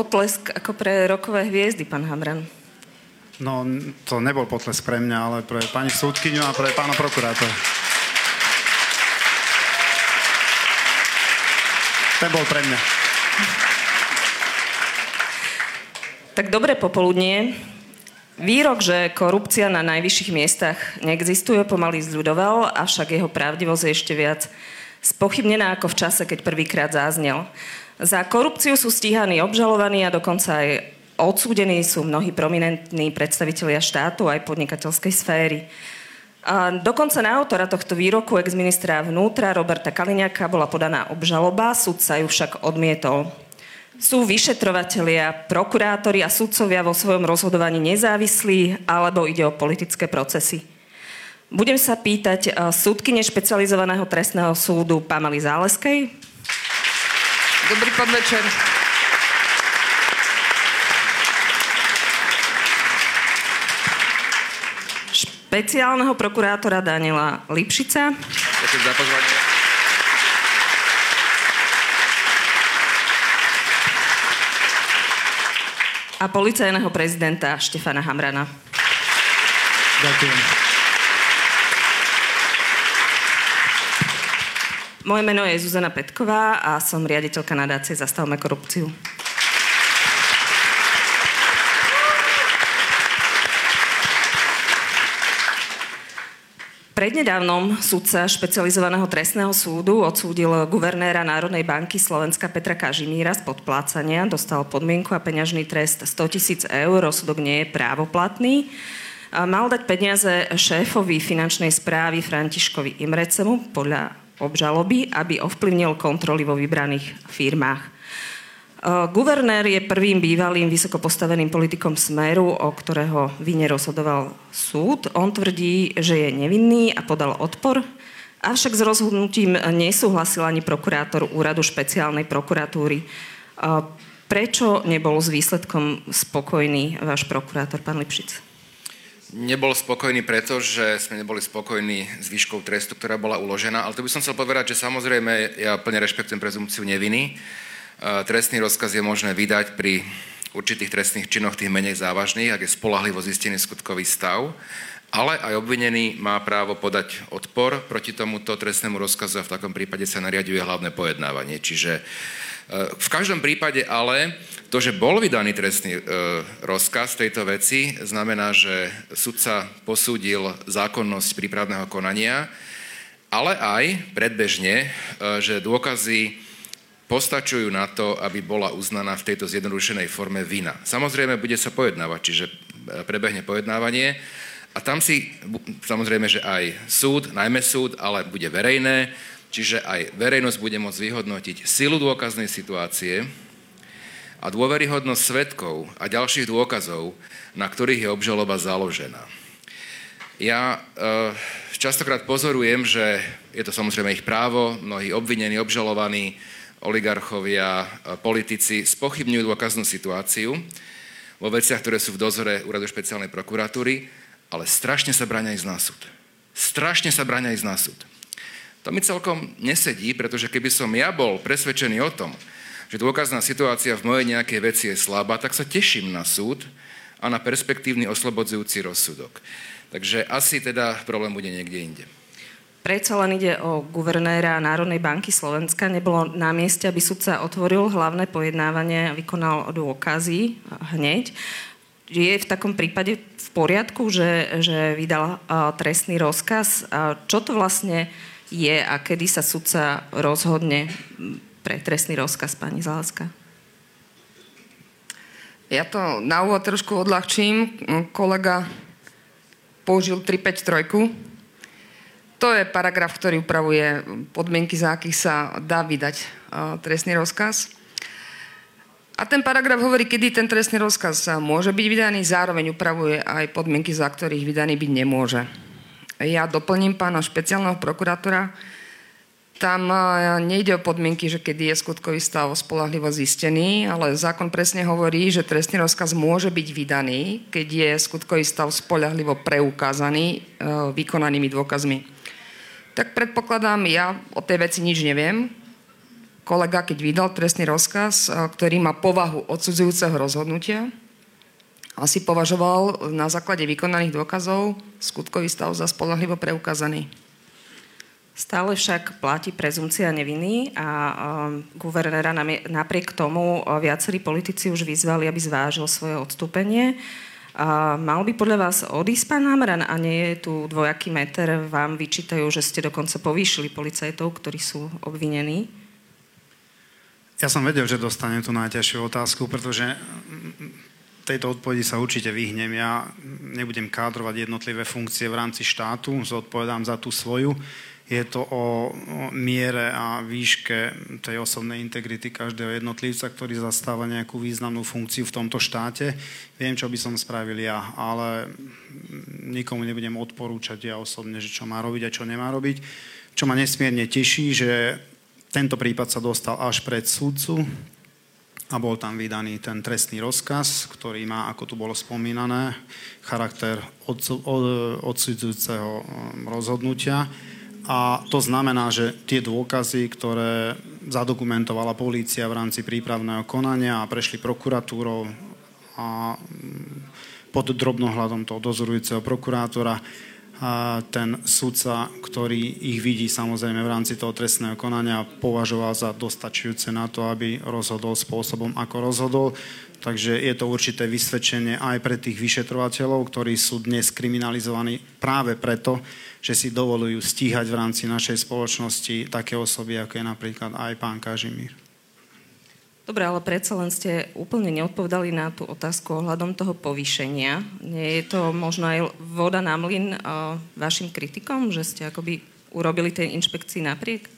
potlesk ako pre rokové hviezdy, pán Hamran. No, to nebol potlesk pre mňa, ale pre pani súdkyňu a pre pána prokurátora. Ten bol pre mňa. Tak dobré popoludnie. Výrok, že korupcia na najvyšších miestach neexistuje, pomaly zľudoval, avšak jeho pravdivosť je ešte viac spochybnená ako v čase, keď prvýkrát záznel. Za korupciu sú stíhaní obžalovaní a dokonca aj odsúdení sú mnohí prominentní predstavitelia štátu aj podnikateľskej sféry. A dokonca na autora tohto výroku ex-ministra vnútra Roberta Kaliňaka bola podaná obžaloba, sudca ju však odmietol. Sú vyšetrovatelia, prokurátori a sudcovia vo svojom rozhodovaní nezávislí, alebo ide o politické procesy? Budem sa pýtať eh, súdkyne špecializovaného trestného súdu Pamely Záleskej. Dobrý podvečer. Špeciálneho prokurátora Daniela Lipšica. Ďakujem za pozvanie. a policajného prezidenta Štefana Hamrana. Ďakujem. Moje meno je Zuzana Petková a som riaditeľka nadácie Zastavme korupciu. Prednedávnom súdca špecializovaného trestného súdu odsúdil guvernéra Národnej banky Slovenska Petra Kažimíra z podplácania, dostal podmienku a peňažný trest 100 tisíc eur, rozsudok nie je právoplatný. Mal dať peniaze šéfovi finančnej správy Františkovi Imrecemu podľa obžaloby, aby ovplyvnil kontroly vo vybraných firmách. Guvernér je prvým bývalým vysoko postaveným politikom Smeru, o ktorého vine rozhodoval súd. On tvrdí, že je nevinný a podal odpor, avšak s rozhodnutím nesúhlasil ani prokurátor úradu špeciálnej prokuratúry. Prečo nebol s výsledkom spokojný váš prokurátor, pán Lipšic? Nebol spokojný preto, že sme neboli spokojní s výškou trestu, ktorá bola uložená, ale to by som chcel povedať, že samozrejme ja plne rešpektujem prezumciu neviny, Trestný rozkaz je možné vydať pri určitých trestných činoch tých menej závažných, ak je spolahlivo zistený skutkový stav, ale aj obvinený má právo podať odpor proti tomuto trestnému rozkazu a v takom prípade sa nariaduje hlavné pojednávanie. Čiže e, v každom prípade ale to, že bol vydaný trestný e, rozkaz tejto veci, znamená, že sudca posúdil zákonnosť prípravného konania, ale aj predbežne, e, že dôkazy postačujú na to, aby bola uznaná v tejto zjednodušenej forme vina. Samozrejme, bude sa pojednávať, čiže e, prebehne pojednávanie a tam si, samozrejme, že aj súd, najmä súd, ale bude verejné, čiže aj verejnosť bude môcť vyhodnotiť silu dôkaznej situácie a dôveryhodnosť svetkov a ďalších dôkazov, na ktorých je obžaloba založená. Ja e, častokrát pozorujem, že je to samozrejme ich právo, mnohí obvinení, obžalovaní, oligarchovia, politici spochybňujú dôkaznú situáciu vo veciach, ktoré sú v dozore Úradu špeciálnej prokuratúry, ale strašne sa bráňa ísť na súd. Strašne sa bráňa ísť na súd. To mi celkom nesedí, pretože keby som ja bol presvedčený o tom, že dôkazná situácia v mojej nejakej veci je slabá, tak sa teším na súd a na perspektívny oslobodzujúci rozsudok. Takže asi teda problém bude niekde inde. Predsa len ide o guvernéra Národnej banky Slovenska. Nebolo na mieste, aby sudca otvoril hlavné pojednávanie a vykonal dôkazy hneď. Je v takom prípade v poriadku, že, že vydal trestný rozkaz? Čo to vlastne je a kedy sa sudca rozhodne pre trestný rozkaz, pani Záleska? Ja to na úvod trošku odľahčím. Kolega použil 353 to je paragraf, ktorý upravuje podmienky, za akých sa dá vydať trestný rozkaz. A ten paragraf hovorí, kedy ten trestný rozkaz môže byť vydaný, zároveň upravuje aj podmienky, za ktorých vydaný byť nemôže. Ja doplním pána špeciálneho prokurátora. Tam nejde o podmienky, že kedy je skutkový stav spolahlivo zistený, ale zákon presne hovorí, že trestný rozkaz môže byť vydaný, keď je skutkový stav spolahlivo preukázaný e, vykonanými dôkazmi tak predpokladám, ja o tej veci nič neviem. kolega, keď vydal trestný rozkaz, ktorý má povahu odsudzujúceho rozhodnutia, asi považoval na základe vykonaných dôkazov skutkový stav za spolahlivo preukázaný. Stále však platí prezumcia neviny a um, guvernéra napriek tomu viacerí politici už vyzvali, aby zvážil svoje odstúpenie. A mal by podľa vás odísť pán Hamran a nie je tu dvojaký meter, vám vyčítajú, že ste dokonca povýšili policajtov, ktorí sú obvinení? Ja som vedel, že dostanem tú najťažšiu otázku, pretože tejto odpovedi sa určite vyhnem. Ja nebudem kádrovať jednotlivé funkcie v rámci štátu, zodpovedám za tú svoju je to o, miere a výške tej osobnej integrity každého jednotlivca, ktorý zastáva nejakú významnú funkciu v tomto štáte. Viem, čo by som spravil ja, ale nikomu nebudem odporúčať ja osobne, že čo má robiť a čo nemá robiť. Čo ma nesmierne teší, že tento prípad sa dostal až pred súdcu a bol tam vydaný ten trestný rozkaz, ktorý má, ako tu bolo spomínané, charakter odsudzujúceho rozhodnutia. A to znamená, že tie dôkazy, ktoré zadokumentovala polícia v rámci prípravného konania a prešli prokuratúrou a mm, pod drobnohľadom toho dozorujúceho prokurátora, ten sudca, ktorý ich vidí samozrejme v rámci toho trestného konania, považoval za dostačujúce na to, aby rozhodol spôsobom, ako rozhodol. Takže je to určité vysvedčenie aj pre tých vyšetrovateľov, ktorí sú dnes kriminalizovaní práve preto, že si dovolujú stíhať v rámci našej spoločnosti také osoby, ako je napríklad aj pán Kažimír. Dobre, ale predsa len ste úplne neodpovedali na tú otázku ohľadom toho povýšenia. Nie je to možno aj voda na mlyn uh, vašim kritikom, že ste akoby urobili tej inšpekcii napriek?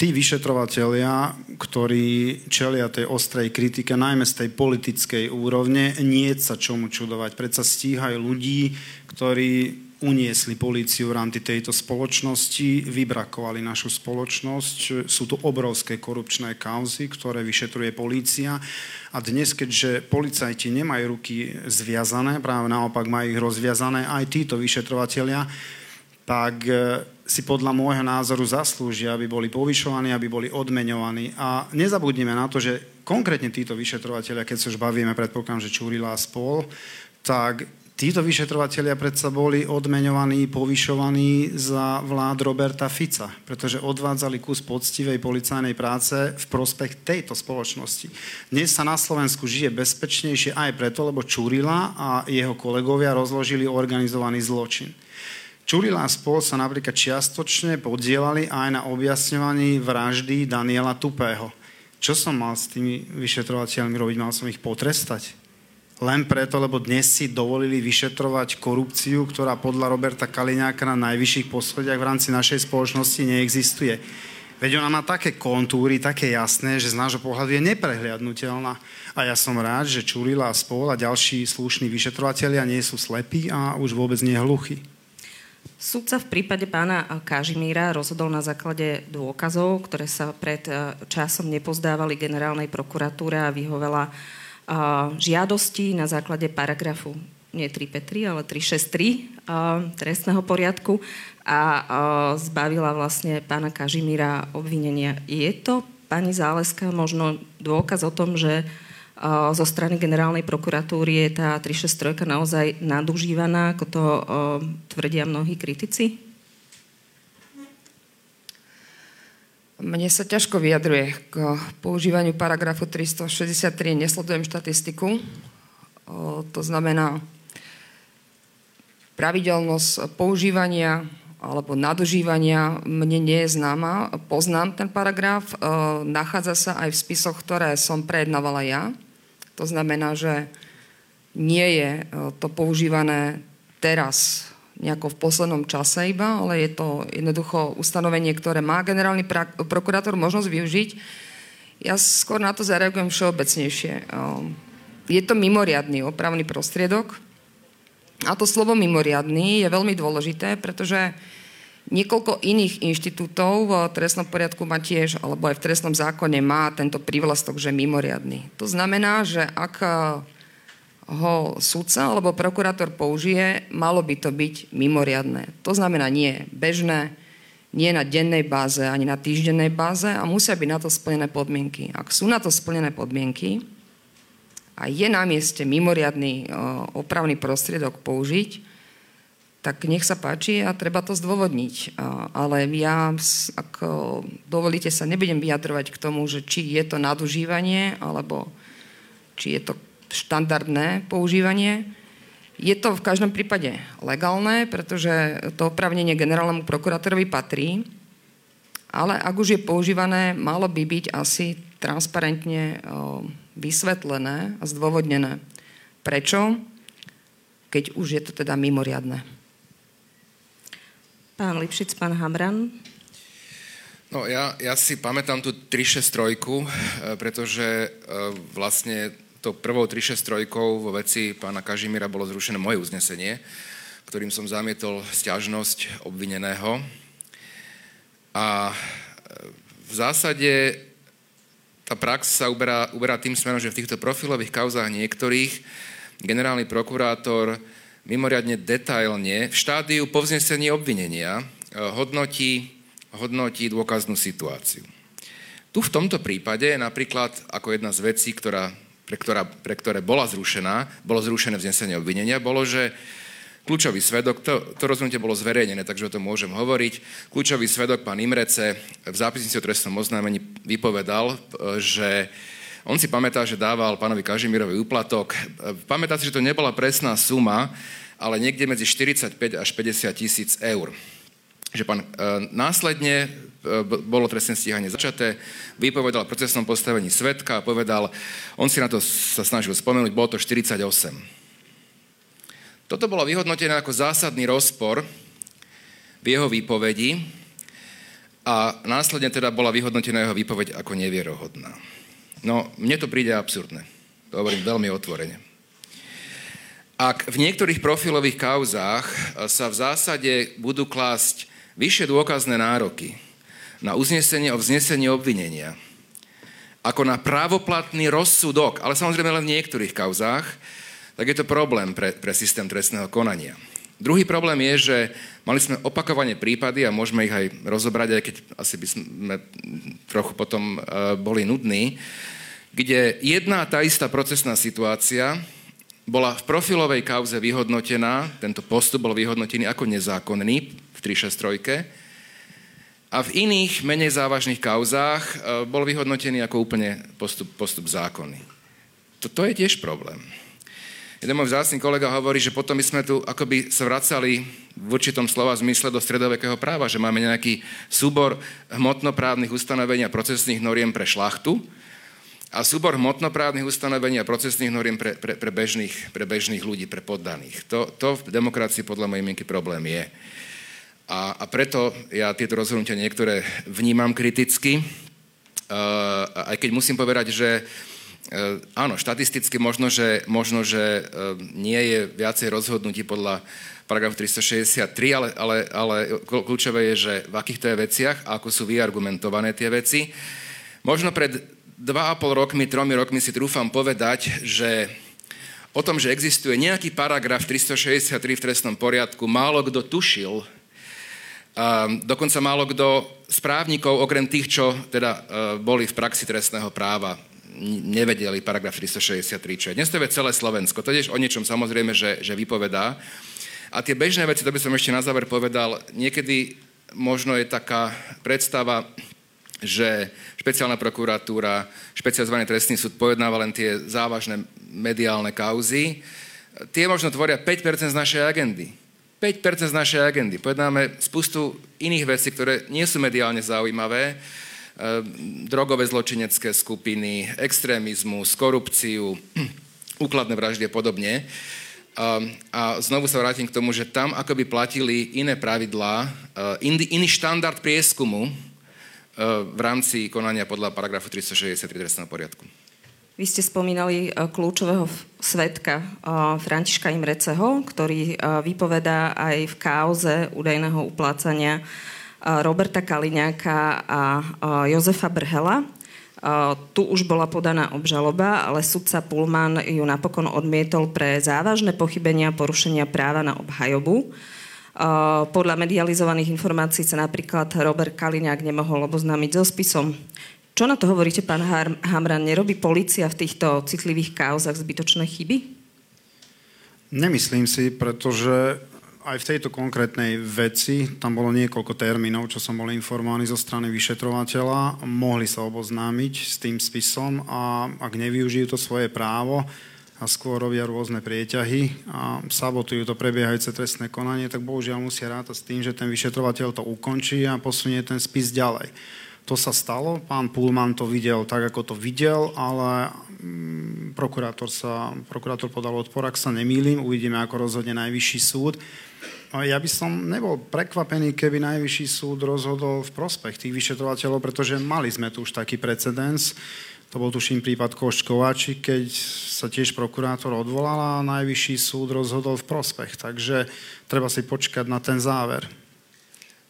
Tí vyšetrovatelia, ktorí čelia tej ostrej kritike, najmä z tej politickej úrovne, nie sa čomu čudovať. Predsa stíhajú ľudí, ktorí uniesli políciu v rámci tejto spoločnosti, vybrakovali našu spoločnosť. Sú to obrovské korupčné kauzy, ktoré vyšetruje polícia. A dnes, keďže policajti nemajú ruky zviazané, práve naopak majú ich rozviazané, aj títo vyšetrovateľia, tak e, si podľa môjho názoru zaslúžia, aby boli povyšovaní, aby boli odmeňovaní. A nezabudnime na to, že konkrétne títo vyšetrovateľia, keď sa už bavíme, predpokladám, že Čurila a spol, tak Títo vyšetrovateľia predsa boli odmeňovaní, povyšovaní za vlád Roberta Fica, pretože odvádzali kus poctivej policajnej práce v prospech tejto spoločnosti. Dnes sa na Slovensku žije bezpečnejšie aj preto, lebo Čurila a jeho kolegovia rozložili organizovaný zločin. Čurila a spol sa napríklad čiastočne podielali aj na objasňovaní vraždy Daniela Tupého. Čo som mal s tými vyšetrovateľmi robiť? Mal som ich potrestať? Len preto, lebo dnes si dovolili vyšetrovať korupciu, ktorá podľa Roberta Kaliňáka na najvyšších poschodiach v rámci našej spoločnosti neexistuje. Veď ona má také kontúry, také jasné, že z nášho pohľadu je neprehliadnutelná. A ja som rád, že Čurila a spol a ďalší slušní vyšetrovateľia nie sú slepí a už vôbec nie hluchí. Súdca v prípade pána Kažimíra rozhodol na základe dôkazov, ktoré sa pred eh, časom nepozdávali generálnej prokuratúre a vyhovela žiadosti na základe paragrafu nie 353, ale 363 trestného poriadku a zbavila vlastne pána Kažimíra obvinenia. Je to, pani Záleska, možno dôkaz o tom, že zo strany generálnej prokuratúry je tá 363 naozaj nadužívaná, ako to tvrdia mnohí kritici? Mne sa ťažko vyjadruje k používaniu paragrafu 363. Nesledujem štatistiku. To znamená pravidelnosť používania alebo nadužívania mne nie je známa. Poznám ten paragraf. Nachádza sa aj v spisoch, ktoré som prejednávala ja. To znamená, že nie je to používané teraz nejako v poslednom čase iba, ale je to jednoducho ustanovenie, ktoré má generálny pra- prokurátor možnosť využiť. Ja skôr na to zareagujem všeobecnejšie. Ehm, je to mimoriadný opravný prostriedok a to slovo mimoriadný je veľmi dôležité, pretože niekoľko iných inštitútov v trestnom poriadku má tiež, alebo aj v trestnom zákone má tento prívlastok, že mimoriadný. To znamená, že ak ho sudca alebo prokurátor použije, malo by to byť mimoriadné. To znamená nie bežné, nie na dennej báze ani na týždennej báze a musia byť na to splnené podmienky. Ak sú na to splnené podmienky a je na mieste mimoriadný opravný prostriedok použiť, tak nech sa páči a treba to zdôvodniť. Ale ja, ak dovolíte, sa nebudem vyjadrovať k tomu, že či je to nadužívanie, alebo či je to štandardné používanie. Je to v každom prípade legálne, pretože to opravnenie generálnemu prokurátorovi patrí, ale ak už je používané, malo by byť asi transparentne vysvetlené a zdôvodnené. Prečo? Keď už je to teda mimoriadne. Pán Lipšic, pán Hamran. No ja, ja si pamätám tú 363, e, pretože e, vlastne to prvou 363 vo veci pána Kažimíra bolo zrušené moje uznesenie, ktorým som zamietol stiažnosť obvineného. A e, v zásade tá prax sa uberá, uberá tým smerom, že v týchto profilových kauzách niektorých generálny prokurátor mimoriadne detailne v štádiu povznesenia obvinenia e, hodnotí, hodnotí dôkaznú situáciu. Tu v tomto prípade napríklad ako jedna z vecí, ktorá, pre, ktorá, pre ktoré bola zrušená, bolo zrušené vznesenie obvinenia, bolo, že kľúčový svedok, to, to rozhodnutie bolo zverejnené, takže o tom môžem hovoriť. Kľúčový svedok, pán Imrece, v zápisnici o trestnom oznámení vypovedal, e, že on si pamätá, že dával pánovi Kažimírovi úplatok. Pamätá si, že to nebola presná suma, ale niekde medzi 45 až 50 tisíc eur. Že pán, e, následne e, bolo trestné stíhanie začaté, vypovedal v procesnom postavení svetka a povedal, on si na to sa snažil spomenúť, bolo to 48. Toto bolo vyhodnotené ako zásadný rozpor v jeho výpovedi a následne teda bola vyhodnotená jeho výpoveď ako nevierohodná. No, mne to príde absurdné. To hovorím veľmi otvorene. Ak v niektorých profilových kauzách sa v zásade budú klásť vyššie dôkazné nároky na uznesenie o vznesení obvinenia, ako na právoplatný rozsudok, ale samozrejme len v niektorých kauzách, tak je to problém pre, pre systém trestného konania. Druhý problém je, že mali sme opakovane prípady a môžeme ich aj rozobrať, aj keď asi by sme trochu potom uh, boli nudní, kde jedna tá istá procesná situácia bola v profilovej kauze vyhodnotená, tento postup bol vyhodnotený ako nezákonný v 363 a v iných menej závažných kauzách uh, bol vyhodnotený ako úplne postup, postup zákonný. To je tiež problém. Jeden môj vzácný kolega hovorí, že potom my sme tu akoby sa vracali v určitom slova zmysle do stredovekého práva, že máme nejaký súbor hmotnoprávnych ustanovení a procesných noriem pre šlachtu a súbor hmotnoprávnych ustanovení a procesných noriem pre, pre, pre, bežných, pre bežných ľudí, pre poddaných. To, to v demokracii podľa mojej mienky problém je. A, a preto ja tieto rozhodnutia niektoré vnímam kriticky, uh, aj keď musím povedať, že E, áno, štatisticky možno, že, možno, že e, nie je viacej rozhodnutí podľa paragrafu 363, ale, ale, ale kľúčové je, že v akýchto je veciach a ako sú vyargumentované tie veci. Možno pred 2,5 rokmi, 3 rokmi si trúfam povedať, že o tom, že existuje nejaký paragraf 363 v trestnom poriadku, málo kto tušil, Um, dokonca málo kto z právnikov, okrem tých, čo teda uh, boli v praxi trestného práva, nevedeli paragraf 363, čo je. Dnes to je celé Slovensko. To je o niečom samozrejme, že, že vypovedá. A tie bežné veci, to by som ešte na záver povedal, niekedy možno je taká predstava, že špeciálna prokuratúra, špecializovaný trestný súd pojednáva len tie závažné mediálne kauzy. Tie možno tvoria 5% z našej agendy. 5% z našej agendy. Pojednáme spustu iných vecí, ktoré nie sú mediálne zaujímavé, Ehm, drogové zločinecké skupiny, extrémizmus, korupciu, úkladné vraždy a podobne. Ehm, a znovu sa vrátim k tomu, že tam akoby platili iné pravidlá, ehm, iný štandard prieskumu v rámci konania podľa paragrafu 363 trestného poriadku. Vy ste spomínali kľúčového svetka Františka Imreceho, ktorý vypovedá aj v kauze údajného uplácania Roberta Kaliňáka a Jozefa Brhela. Tu už bola podaná obžaloba, ale sudca Pullman ju napokon odmietol pre závažné pochybenia porušenia práva na obhajobu. Podľa medializovaných informácií sa napríklad Robert Kaliňák nemohol oboznámiť so spisom. Čo na to hovoríte, pán Hamran? Nerobí policia v týchto citlivých kauzach zbytočné chyby? Nemyslím si, pretože aj v tejto konkrétnej veci, tam bolo niekoľko termínov, čo som bol informovaný zo strany vyšetrovateľa, mohli sa oboznámiť s tým spisom a ak nevyužijú to svoje právo a skôr robia rôzne prieťahy a sabotujú to prebiehajúce trestné konanie, tak bohužiaľ musia rátať s tým, že ten vyšetrovateľ to ukončí a posunie ten spis ďalej. To sa stalo, pán Pullman to videl tak, ako to videl, ale mm, prokurátor, sa, prokurátor podal odpor, ak sa nemýlim, uvidíme, ako rozhodne najvyšší súd. Ja by som nebol prekvapený, keby najvyšší súd rozhodol v prospech tých vyšetrovateľov, pretože mali sme tu už taký precedens. To bol tuším prípad Koškovači, keď sa tiež prokurátor odvolal a najvyšší súd rozhodol v prospech. Takže treba si počkať na ten záver.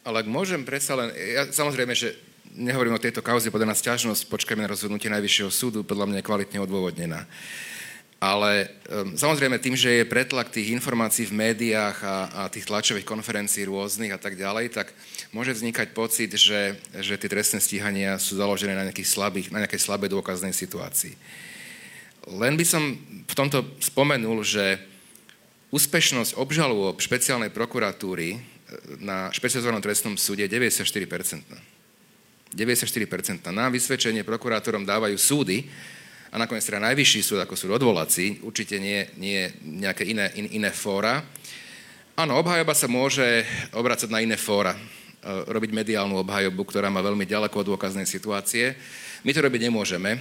Ale ak môžem predsa len, ja, samozrejme, že nehovorím o tejto kauze, podľa nás ťažnosť, počkajme na rozhodnutie Najvyššieho súdu, podľa mňa je kvalitne odôvodnená. Ale um, samozrejme tým, že je pretlak tých informácií v médiách a, a tých tlačových konferencií rôznych a tak ďalej, tak môže vznikať pocit, že, že tie trestné stíhania sú založené na, slabých, na nejakej slabej dôkaznej situácii. Len by som v tomto spomenul, že úspešnosť obžalôb špeciálnej prokuratúry e, na špecializovanom trestnom súde je 94%. 94%. Na vysvedčenie prokurátorom dávajú súdy a nakoniec teda najvyšší súd, ako súd odvolací, určite nie, nie nejaké iné, in, iné fóra. Áno, obhajoba sa môže obracať na iné fóra, e, robiť mediálnu obhajobu, ktorá má veľmi ďaleko od dôkaznej situácie. My to robiť nemôžeme. E,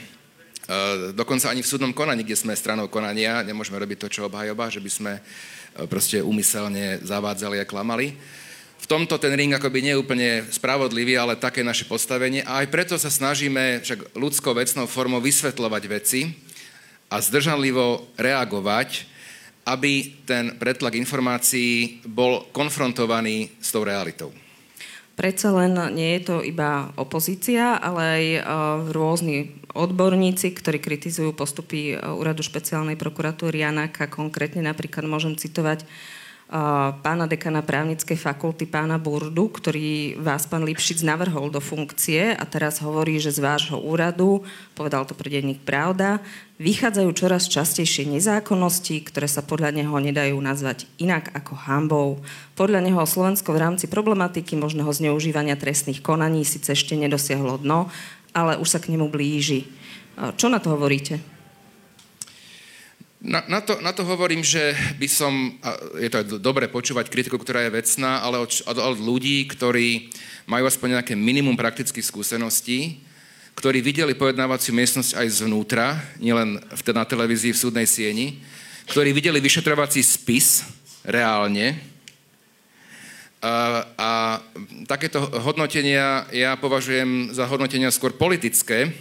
dokonca ani v súdnom konaní, kde sme stranou konania, nemôžeme robiť to, čo obhajoba, že by sme e, proste úmyselne zavádzali a klamali v tomto ten ring akoby nie je úplne spravodlivý, ale také naše postavenie. A aj preto sa snažíme však ľudskou vecnou formou vysvetľovať veci a zdržanlivo reagovať, aby ten pretlak informácií bol konfrontovaný s tou realitou. Predsa len nie je to iba opozícia, ale aj uh, rôzni odborníci, ktorí kritizujú postupy Úradu špeciálnej prokuratúry Janaka. Konkrétne napríklad môžem citovať pána dekana právnickej fakulty, pána Burdu, ktorý vás pán Lipšic navrhol do funkcie a teraz hovorí, že z vášho úradu, povedal to pre denník Pravda, vychádzajú čoraz častejšie nezákonnosti, ktoré sa podľa neho nedajú nazvať inak ako hambou. Podľa neho Slovensko v rámci problematiky možného zneužívania trestných konaní síce ešte nedosiahlo dno, ale už sa k nemu blíži. Čo na to hovoríte? Na, na, to, na to hovorím, že by som, je to dobre počúvať kritiku, ktorá je vecná, ale od, od, od ľudí, ktorí majú aspoň nejaké minimum praktických skúseností, ktorí videli pojednávaciu miestnosť aj zvnútra, nielen v, na televízii v súdnej sieni, ktorí videli vyšetrovací spis reálne. A, a takéto hodnotenia ja považujem za hodnotenia skôr politické,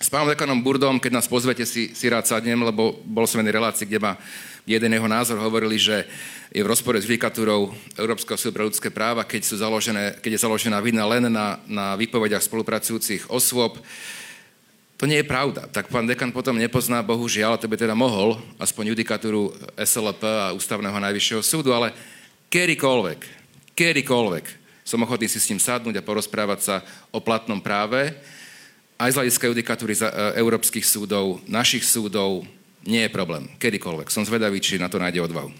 s pánom dekanom Burdom, keď nás pozvete, si, si rád sadnem, lebo bol som v relácii, kde ma jeden jeho názor hovorili, že je v rozpore s judikatúrou Európskeho súdu pre ľudské práva, keď, sú založené, keď je založená vina len na, na výpovediach spolupracujúcich osôb. To nie je pravda. Tak pán dekan potom nepozná, bohužiaľ, to by teda mohol, aspoň judikatúru SLP a Ústavného najvyššieho súdu, ale kedykoľvek, kedykoľvek som ochotný si s ním sadnúť a porozprávať sa o platnom práve, aj z hľadiska judikatúry e, európskych súdov, našich súdov, nie je problém. Kedykoľvek. Som zvedavý, či na to nájde odvahu.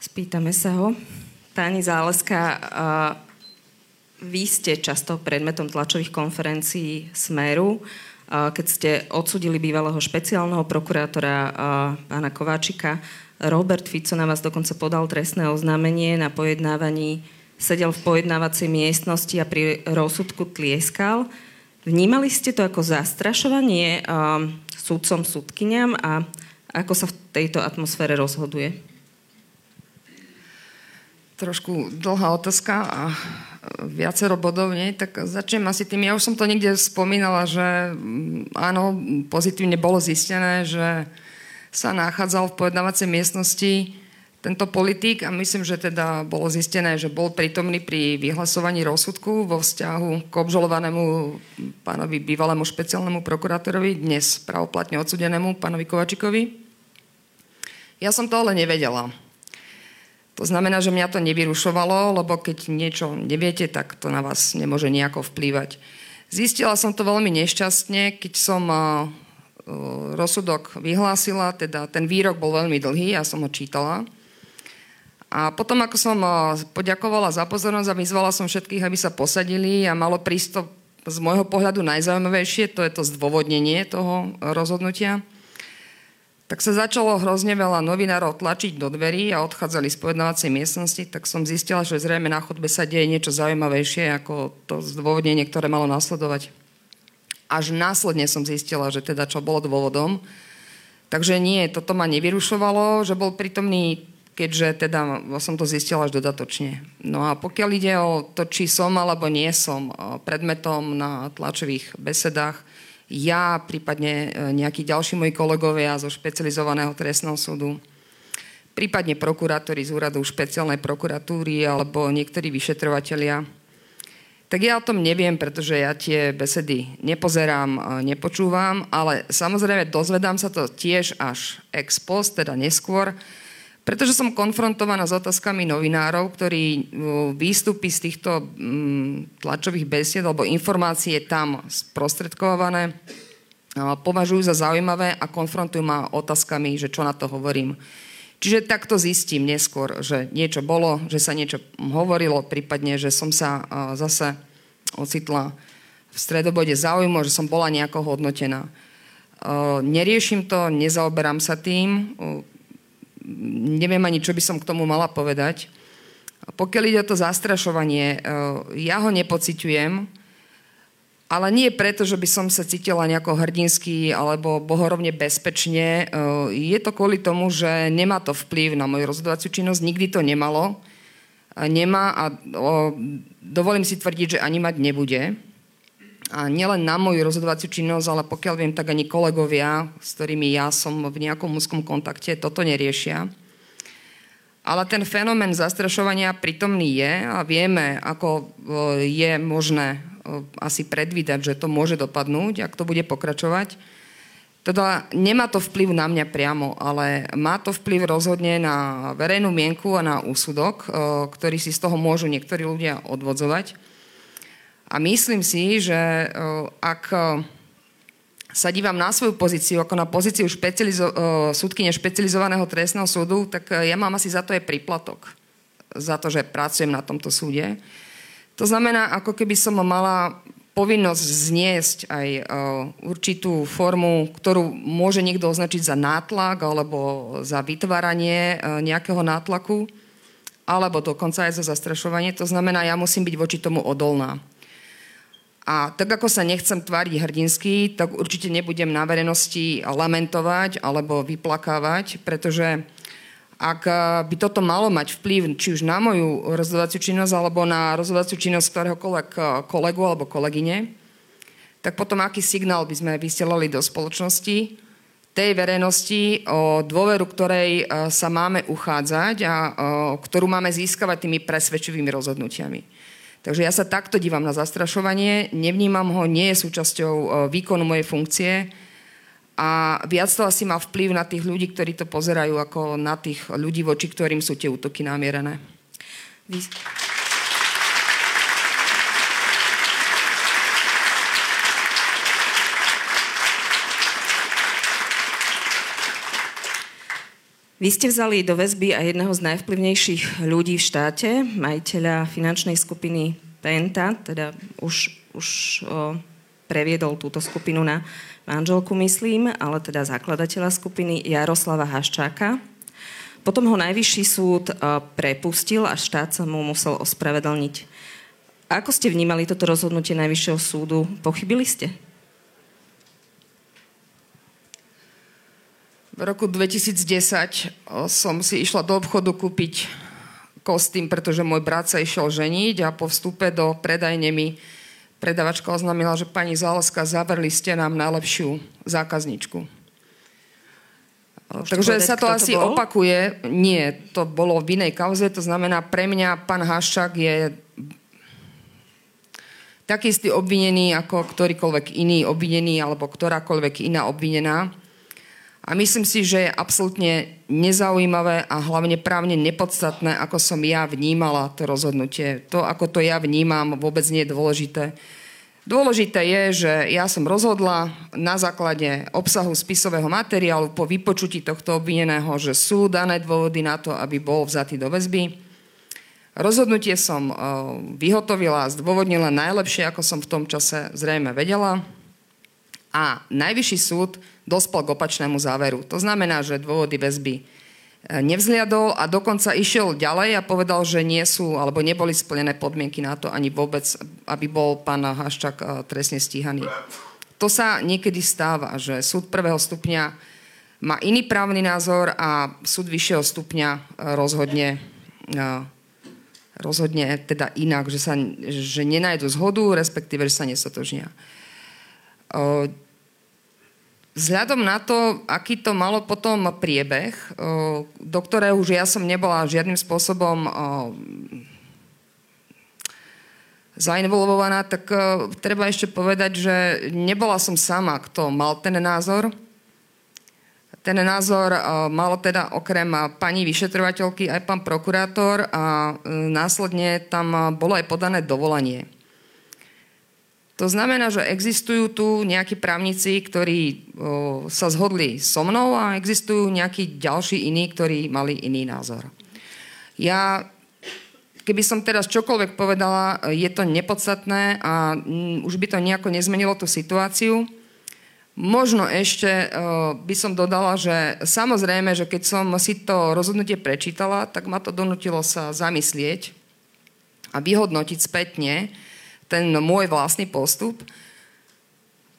Spýtame sa ho. Pani Záleska, vy ste často predmetom tlačových konferencií Smeru, keď ste odsudili bývalého špeciálneho prokurátora pána Kováčika. Robert Fico na vás dokonca podal trestné oznámenie na pojednávaní, sedel v pojednávacej miestnosti a pri rozsudku tlieskal. Vnímali ste to ako zastrašovanie uh, súdcom, súdkyniam a ako sa v tejto atmosfére rozhoduje? Trošku dlhá otázka a viacero bodov, nie? Tak začnem asi tým, ja už som to niekde spomínala, že mm, áno, pozitívne bolo zistené, že sa nachádzal v pojednávacej miestnosti tento politik a myslím, že teda bolo zistené, že bol prítomný pri vyhlasovaní rozsudku vo vzťahu k obžalovanému pánovi bývalému špeciálnemu prokurátorovi, dnes pravoplatne odsudenému pánovi Kovačikovi. Ja som to ale nevedela. To znamená, že mňa to nevyrušovalo, lebo keď niečo neviete, tak to na vás nemôže nejako vplývať. Zistila som to veľmi nešťastne, keď som rozsudok vyhlásila, teda ten výrok bol veľmi dlhý, ja som ho čítala. A potom, ako som poďakovala za pozornosť a vyzvala som všetkých, aby sa posadili a malo prístup z môjho pohľadu najzaujímavejšie, to je to zdôvodnenie toho rozhodnutia tak sa začalo hrozne veľa novinárov tlačiť do dverí a odchádzali z pojednávacej miestnosti, tak som zistila, že zrejme na chodbe sa deje niečo zaujímavejšie ako to zdôvodnenie, ktoré malo nasledovať. Až následne som zistila, že teda čo bolo dôvodom. Takže nie, toto ma nevyrušovalo, že bol prítomný, keďže teda som to zistila až dodatočne. No a pokiaľ ide o to, či som alebo nie som predmetom na tlačových besedách, ja, prípadne e, nejakí ďalší moji kolegovia zo špecializovaného trestného súdu, prípadne prokurátori z úradu špeciálnej prokuratúry alebo niektorí vyšetrovateľia. Tak ja o tom neviem, pretože ja tie besedy nepozerám, e, nepočúvam, ale samozrejme dozvedám sa to tiež až ex post, teda neskôr, pretože som konfrontovaná s otázkami novinárov, ktorí výstupy z týchto mm, tlačových besied alebo informácie tam sprostredkované považujú za zaujímavé a konfrontujú ma otázkami, že čo na to hovorím. Čiže takto zistím neskôr, že niečo bolo, že sa niečo hovorilo, prípadne, že som sa zase ocitla v stredobode záujmu, že som bola nejako hodnotená. Neriešim to, nezaoberám sa tým, neviem ani, čo by som k tomu mala povedať. Pokiaľ ide o to zastrašovanie, e, ja ho nepociťujem, ale nie preto, že by som sa cítila nejako hrdinsky alebo bohorovne bezpečne. E, je to kvôli tomu, že nemá to vplyv na moju rozhodovaciu činnosť, nikdy to nemalo. Nemá a dovolím si tvrdiť, že ani mať nebude a nielen na moju rozhodovaciu činnosť, ale pokiaľ viem, tak ani kolegovia, s ktorými ja som v nejakom úzkom kontakte, toto neriešia. Ale ten fenomén zastrašovania prítomný je a vieme, ako e, je možné e, asi predvídať, že to môže dopadnúť, ak to bude pokračovať. Teda nemá to vplyv na mňa priamo, ale má to vplyv rozhodne na verejnú mienku a na úsudok, e, ktorý si z toho môžu niektorí ľudia odvodzovať. A myslím si, že e, ak e, sa dívam na svoju pozíciu ako na pozíciu špecializo- e, súdkyne špecializovaného trestného súdu, tak ja mám asi za to aj príplatok. Za to, že pracujem na tomto súde. To znamená, ako keby som mala povinnosť zniesť aj určitú formu, ktorú môže niekto označiť za nátlak alebo za vytváranie nejakého nátlaku, alebo dokonca aj za zastrašovanie. To znamená, ja musím byť voči tomu odolná. A tak ako sa nechcem tváriť hrdinsky, tak určite nebudem na verejnosti lamentovať alebo vyplakávať, pretože ak by toto malo mať vplyv či už na moju rozhodovaciu činnosť alebo na rozhodovaciu činnosť ktoréhokoľvek kolegu alebo kolegyne, tak potom aký signál by sme vysielali do spoločnosti, tej verejnosti, o dôveru ktorej sa máme uchádzať a ktorú máme získavať tými presvedčivými rozhodnutiami. Takže ja sa takto dívam na zastrašovanie, nevnímam ho, nie je súčasťou e, výkonu mojej funkcie a viac to asi má vplyv na tých ľudí, ktorí to pozerajú, ako na tých ľudí, voči ktorým sú tie útoky namierené. Vy... Vy ste vzali do väzby aj jedného z najvplyvnejších ľudí v štáte, majiteľa finančnej skupiny Penta, teda už, už o, previedol túto skupinu na manželku, myslím, ale teda zakladateľa skupiny Jaroslava Haščáka. Potom ho najvyšší súd o, prepustil a štát sa mu musel ospravedlniť. Ako ste vnímali toto rozhodnutie Najvyššieho súdu? Pochybili ste? V roku 2010 som si išla do obchodu kúpiť kostým, pretože môj brat sa išiel ženiť a po vstupe do predajne mi predavačka oznámila, že pani Záleska, zavrli ste nám najlepšiu zákazničku. Takže sa to asi to opakuje. Nie, to bolo v inej kauze, to znamená pre mňa pán Haščák je taký istý obvinený ako ktorýkoľvek iný obvinený alebo ktorákoľvek iná obvinená A myslím si, že je absolútne nezaujímavé a hlavne právne nepodstatné, ako som ja vnímala to rozhodnutie. To, ako to ja vnímam, vôbec nie je dôležité. Dôležité je, že ja som rozhodla na základe obsahu spisového materiálu po vypočutí tohto obvineného, že sú dané dôvody na to, aby bol vzatý do väzby. Rozhodnutie som e, vyhotovila a zdôvodnila najlepšie, ako som v tom čase zrejme vedela. A najvyšší súd dospel k opačnému záveru. To znamená, že dôvody väzby e, nevzliadol a dokonca išiel ďalej a povedal, že nie sú alebo neboli splnené podmienky na to ani vôbec, aby bol pán Haščák e, trestne stíhaný. To sa niekedy stáva, že súd prvého stupňa má iný právny názor a súd vyššieho stupňa e, rozhodne, rozhodne teda inak, že, sa, že nenajdu zhodu, respektíve, že sa nesotožnia. Vzhľadom na to, aký to malo potom priebeh, do ktorého už ja som nebola žiadnym spôsobom zainvolvovaná, tak treba ešte povedať, že nebola som sama, kto mal ten názor. Ten názor malo teda okrem pani vyšetrovateľky aj pán prokurátor a následne tam bolo aj podané dovolanie. To znamená, že existujú tu nejakí právnici, ktorí o, sa zhodli so mnou a existujú nejakí ďalší iní, ktorí mali iný názor. Ja, keby som teraz čokoľvek povedala, je to nepodstatné a m, už by to nejako nezmenilo tú situáciu. Možno ešte o, by som dodala, že samozrejme, že keď som si to rozhodnutie prečítala, tak ma to donutilo sa zamyslieť a vyhodnotiť spätne, ten môj vlastný postup.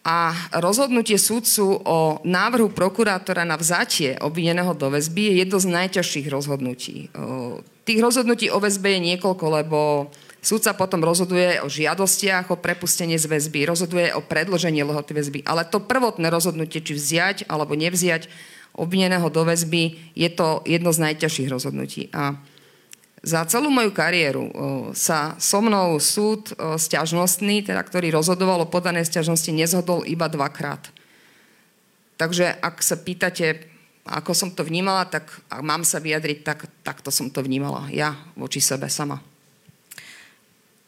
A rozhodnutie súdcu o návrhu prokurátora na vzatie obvineného do väzby je jedno z najťažších rozhodnutí. Tých rozhodnutí o väzbe je niekoľko, lebo súdca potom rozhoduje o žiadostiach o prepustenie z väzby, rozhoduje o predložení lehoty väzby. Ale to prvotné rozhodnutie, či vziať alebo nevziať obvineného do väzby, je to jedno z najťažších rozhodnutí. A za celú moju kariéru sa so mnou súd stiažnostný, teda, ktorý rozhodoval o podané stiažnosti, nezhodol iba dvakrát. Takže ak sa pýtate, ako som to vnímala, tak ak mám sa vyjadriť, tak takto som to vnímala ja voči sebe sama.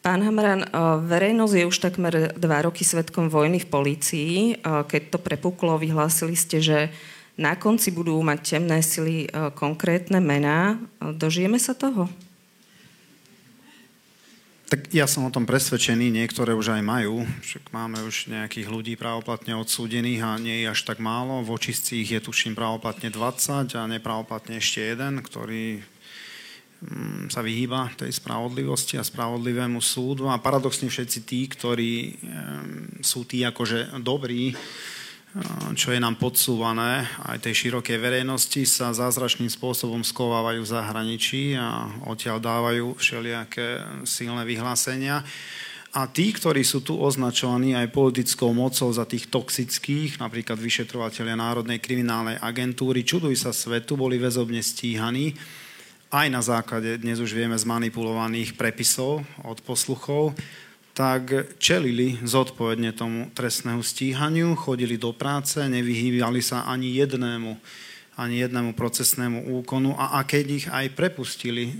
Pán Hamran, verejnosť je už takmer dva roky svetkom vojny v polícii. Keď to prepuklo, vyhlásili ste, že na konci budú mať temné sily konkrétne mená. Dožijeme sa toho? Tak ja som o tom presvedčený, niektoré už aj majú, však máme už nejakých ľudí právoplatne odsúdených a nie je až tak málo. V očistci ich je tuším právoplatne 20 a neprávoplatne ešte jeden, ktorý mm, sa vyhýba tej spravodlivosti a spravodlivému súdu. A paradoxne všetci tí, ktorí sú tí akože dobrí, čo je nám podsúvané aj tej širokej verejnosti, sa zázračným spôsobom skovávajú v zahraničí a odtiaľ dávajú všelijaké silné vyhlásenia. A tí, ktorí sú tu označovaní aj politickou mocou za tých toxických, napríklad vyšetrovateľia Národnej kriminálnej agentúry, čuduj sa svetu, boli väzobne stíhaní aj na základe, dnes už vieme, zmanipulovaných prepisov od posluchov tak čelili zodpovedne tomu trestnému stíhaniu, chodili do práce, nevyhýbali sa ani jednému, ani jednému procesnému úkonu a, a keď ich aj prepustili e,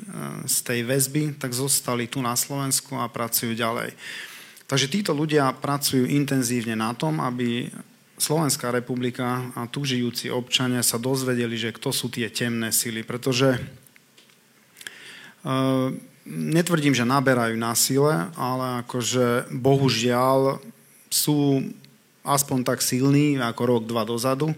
z tej väzby, tak zostali tu na Slovensku a pracujú ďalej. Takže títo ľudia pracujú intenzívne na tom, aby Slovenská republika a tu žijúci občania sa dozvedeli, že kto sú tie temné sily, pretože uh, netvrdím, že naberajú na sile, ale akože bohužiaľ sú aspoň tak silní ako rok, dva dozadu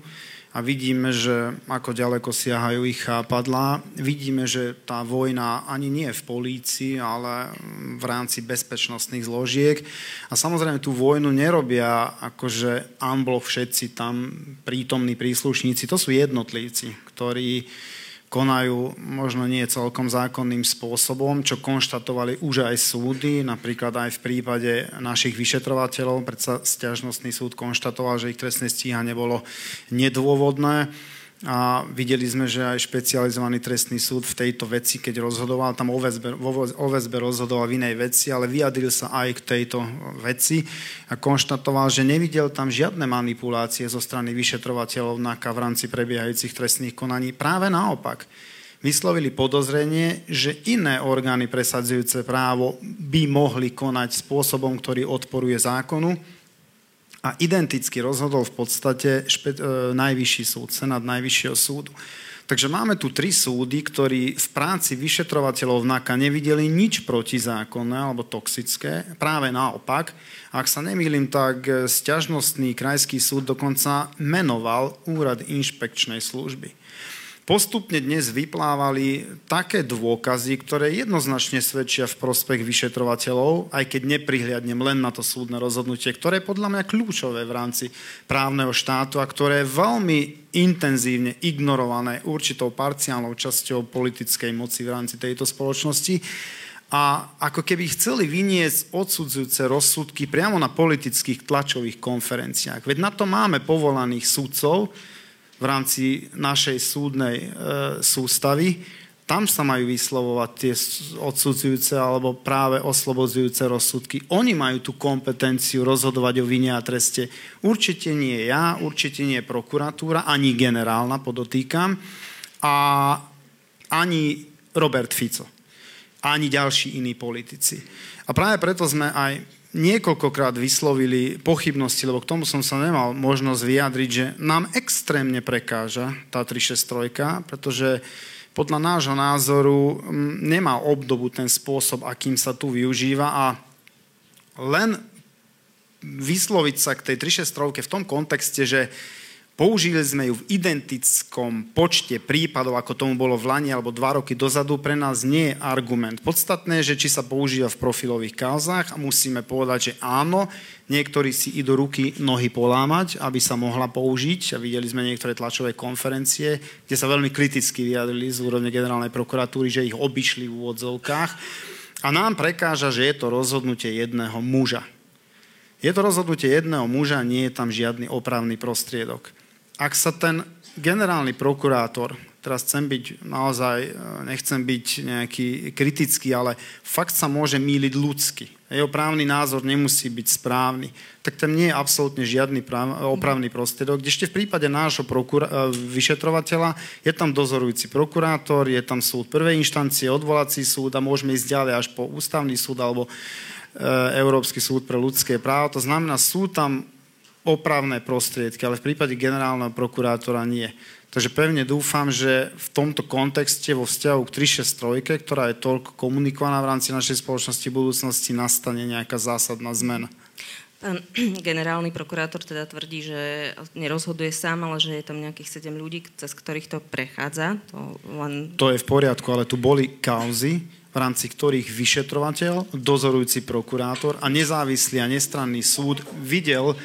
a vidíme, že ako ďaleko siahajú ich chápadlá. Vidíme, že tá vojna ani nie je v polícii, ale v rámci bezpečnostných zložiek. A samozrejme tú vojnu nerobia akože unblock všetci tam prítomní príslušníci. To sú jednotlivci, ktorí konajú možno nie celkom zákonným spôsobom, čo konštatovali už aj súdy, napríklad aj v prípade našich vyšetrovateľov, predsa stiažnostný súd konštatoval, že ich trestné stíhanie bolo nedôvodné. A videli sme, že aj špecializovaný trestný súd v tejto veci, keď rozhodoval, tam o rozhodoval v inej veci, ale vyjadril sa aj k tejto veci a konštatoval, že nevidel tam žiadne manipulácie zo strany vyšetrovateľov NAKA v rámci prebiehajúcich trestných konaní. Práve naopak vyslovili podozrenie, že iné orgány presadzujúce právo by mohli konať spôsobom, ktorý odporuje zákonu a identicky rozhodol v podstate špe- e, najvyšší súd, senát najvyššieho súdu. Takže máme tu tri súdy, ktorí v práci vyšetrovateľov NAKA nevideli nič protizákonné alebo toxické. Práve naopak, ak sa nemýlim, tak sťažnostný krajský súd dokonca menoval úrad inšpekčnej služby postupne dnes vyplávali také dôkazy, ktoré jednoznačne svedčia v prospech vyšetrovateľov, aj keď neprihliadnem len na to súdne rozhodnutie, ktoré je podľa mňa kľúčové v rámci právneho štátu a ktoré je veľmi intenzívne ignorované určitou parciálnou časťou politickej moci v rámci tejto spoločnosti a ako keby chceli vyniesť odsudzujúce rozsudky priamo na politických tlačových konferenciách. Veď na to máme povolaných sudcov, v rámci našej súdnej e, sústavy, tam sa majú vyslovovať tie odsudzujúce alebo práve oslobodzujúce rozsudky. Oni majú tú kompetenciu rozhodovať o vine a treste. Určite nie ja, určite nie prokuratúra, ani generálna, podotýkam, a ani Robert Fico, ani ďalší iní politici. A práve preto sme aj niekoľkokrát vyslovili pochybnosti, lebo k tomu som sa nemal možnosť vyjadriť, že nám extrémne prekáža tá 363, pretože podľa nášho názoru mm, nemá obdobu ten spôsob, akým sa tu využíva a len vysloviť sa k tej 363 v tom kontexte, že Použili sme ju v identickom počte prípadov, ako tomu bolo v Lani alebo dva roky dozadu, pre nás nie je argument. Podstatné je, že či sa používa v profilových kauzách a musíme povedať, že áno, niektorí si idú ruky, nohy polámať, aby sa mohla použiť a videli sme niektoré tlačové konferencie, kde sa veľmi kriticky vyjadrili z úrovne generálnej prokuratúry, že ich obišli v úvodzovkách. A nám prekáža, že je to rozhodnutie jedného muža. Je to rozhodnutie jedného muža, nie je tam žiadny opravný prostriedok ak sa ten generálny prokurátor, teraz chcem byť naozaj, e, nechcem byť nejaký kritický, ale fakt sa môže míliť ľudsky. Jeho právny názor nemusí byť správny. Tak tam nie je absolútne žiadny práv, opravný prostriedok. Ešte v prípade nášho prokura- e, vyšetrovateľa je tam dozorujúci prokurátor, je tam súd prvej inštancie, odvolací súd a môžeme ísť ďalej až po ústavný súd alebo e, Európsky súd pre ľudské právo. To znamená, sú tam opravné prostriedky, ale v prípade generálneho prokurátora nie. Takže pevne dúfam, že v tomto kontexte vo vzťahu k 363, ktorá je toľko komunikovaná v rámci našej spoločnosti v budúcnosti, nastane nejaká zásadná zmena. Pán generálny prokurátor teda tvrdí, že nerozhoduje sám, ale že je tam nejakých 7 ľudí, cez ktorých to prechádza. To, len... to je v poriadku, ale tu boli kauzy, v rámci ktorých vyšetrovateľ, dozorujúci prokurátor a nezávislý a nestranný súd videl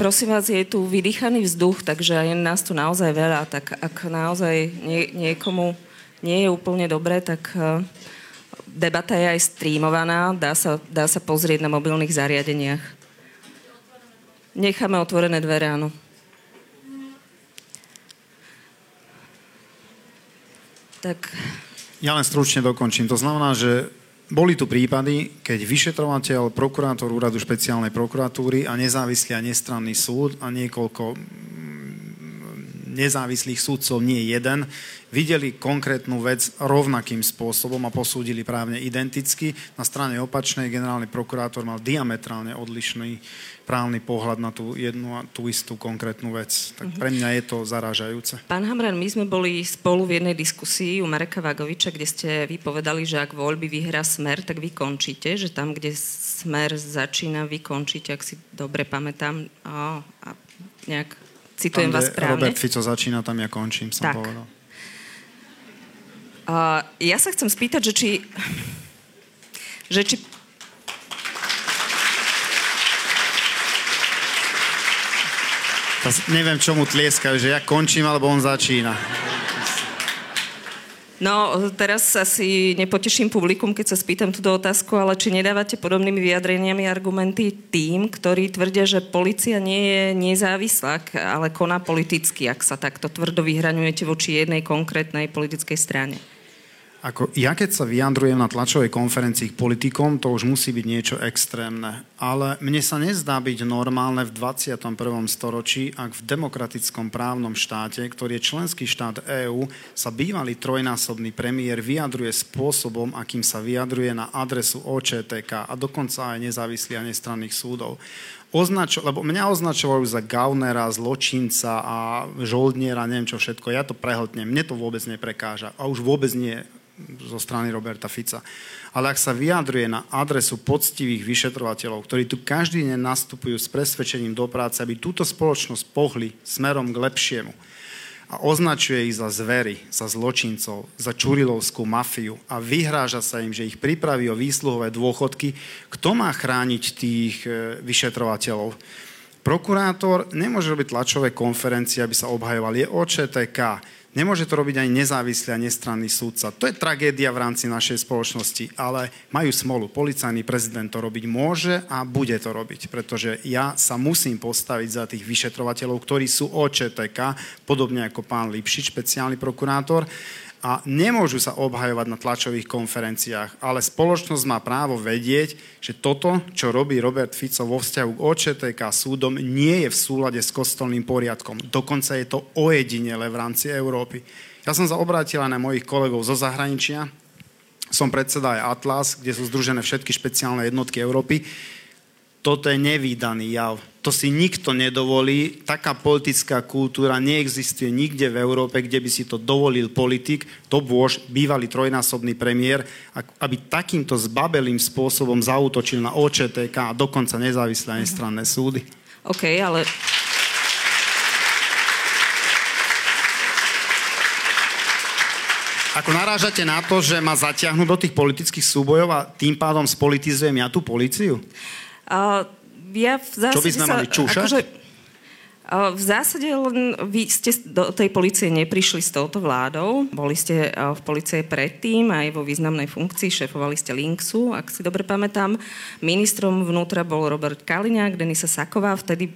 prosím vás, je tu vydýchaný vzduch, takže je nás tu naozaj veľa, tak ak naozaj nie, niekomu nie je úplne dobre, tak uh, debata je aj streamovaná, dá sa, dá sa pozrieť na mobilných zariadeniach. Necháme otvorené dvere, áno. Tak... Ja len stručne dokončím. To znamená, že boli tu prípady, keď vyšetrovateľ, prokurátor úradu špeciálnej prokuratúry a nezávislý a nestranný súd a niekoľko nezávislých súdcov, nie jeden, videli konkrétnu vec rovnakým spôsobom a posúdili právne identicky. Na strane opačnej generálny prokurátor mal diametrálne odlišný právny pohľad na tú jednu a tú istú konkrétnu vec. Tak pre mňa je to zarážajúce. Pán Hamran, my sme boli spolu v jednej diskusii u Mareka Vagoviča, kde ste vypovedali, že ak voľby vyhrá Smer, tak vy končíte, že tam, kde Smer začína, vy končíte, ak si dobre pamätám. A, a nejak citujem tam, vás správne. Robert Fico začína, tam ja končím, som tak. povedal. A ja sa chcem spýtať, že či, že či neviem, čo mu tlieskajú, že ja končím, alebo on začína. No, teraz asi nepoteším publikum, keď sa spýtam túto otázku, ale či nedávate podobnými vyjadreniami argumenty tým, ktorí tvrdia, že policia nie je nezávislá, ale koná politicky, ak sa takto tvrdo vyhraňujete voči jednej konkrétnej politickej strane? Ako, ja keď sa vyjadrujem na tlačovej konferencii k politikom, to už musí byť niečo extrémne. Ale mne sa nezdá byť normálne v 21. storočí, ak v demokratickom právnom štáte, ktorý je členský štát EÚ, sa bývalý trojnásobný premiér vyjadruje spôsobom, akým sa vyjadruje na adresu OČTK a dokonca aj nezávislých a nestranných súdov. Označo, lebo mňa označovajú za gaunera, zločinca a žoldniera, neviem čo všetko. Ja to prehltnem, mne to vôbec neprekáža. A už vôbec nie zo strany Roberta Fica. Ale ak sa vyjadruje na adresu poctivých vyšetrovateľov, ktorí tu každý deň nastupujú s presvedčením do práce, aby túto spoločnosť pohli smerom k lepšiemu a označuje ich za zvery, za zločincov, za čurilovskú mafiu a vyhráža sa im, že ich pripraví o výsluhové dôchodky, kto má chrániť tých e, vyšetrovateľov? Prokurátor nemôže robiť tlačové konferencie, aby sa obhajoval. Je OČTK Nemôže to robiť ani nezávislý a nestranný súdca. To je tragédia v rámci našej spoločnosti, ale majú smolu. Policajný prezident to robiť môže a bude to robiť, pretože ja sa musím postaviť za tých vyšetrovateľov, ktorí sú OČTK, podobne ako pán Lipšič, špeciálny prokurátor, a nemôžu sa obhajovať na tlačových konferenciách, ale spoločnosť má právo vedieť, že toto, čo robí Robert Fico vo vzťahu k OČTK súdom, nie je v súlade s kostolným poriadkom. Dokonca je to ojedinele v rámci Európy. Ja som sa obrátil na mojich kolegov zo zahraničia, som predseda aj Atlas, kde sú združené všetky špeciálne jednotky Európy toto je nevýdaný jav. To si nikto nedovolí. Taká politická kultúra neexistuje nikde v Európe, kde by si to dovolil politik, to bôž, bývalý trojnásobný premiér, aby takýmto zbabelým spôsobom zautočil na OČTK a dokonca nezávislé a nestranné súdy. OK, ale... Ako narážate na to, že ma zatiahnu do tých politických súbojov a tým pádom spolitizujem ja tú policiu? Uh, ja v zásade Čo by sme mali čúšať? Akože, v zásade len vy ste do tej policie neprišli s touto vládou. Boli ste v policie predtým aj vo významnej funkcii, šefovali ste Linksu, ak si dobre pamätám. Ministrom vnútra bol Robert Kaliňák, Denisa Saková. Vtedy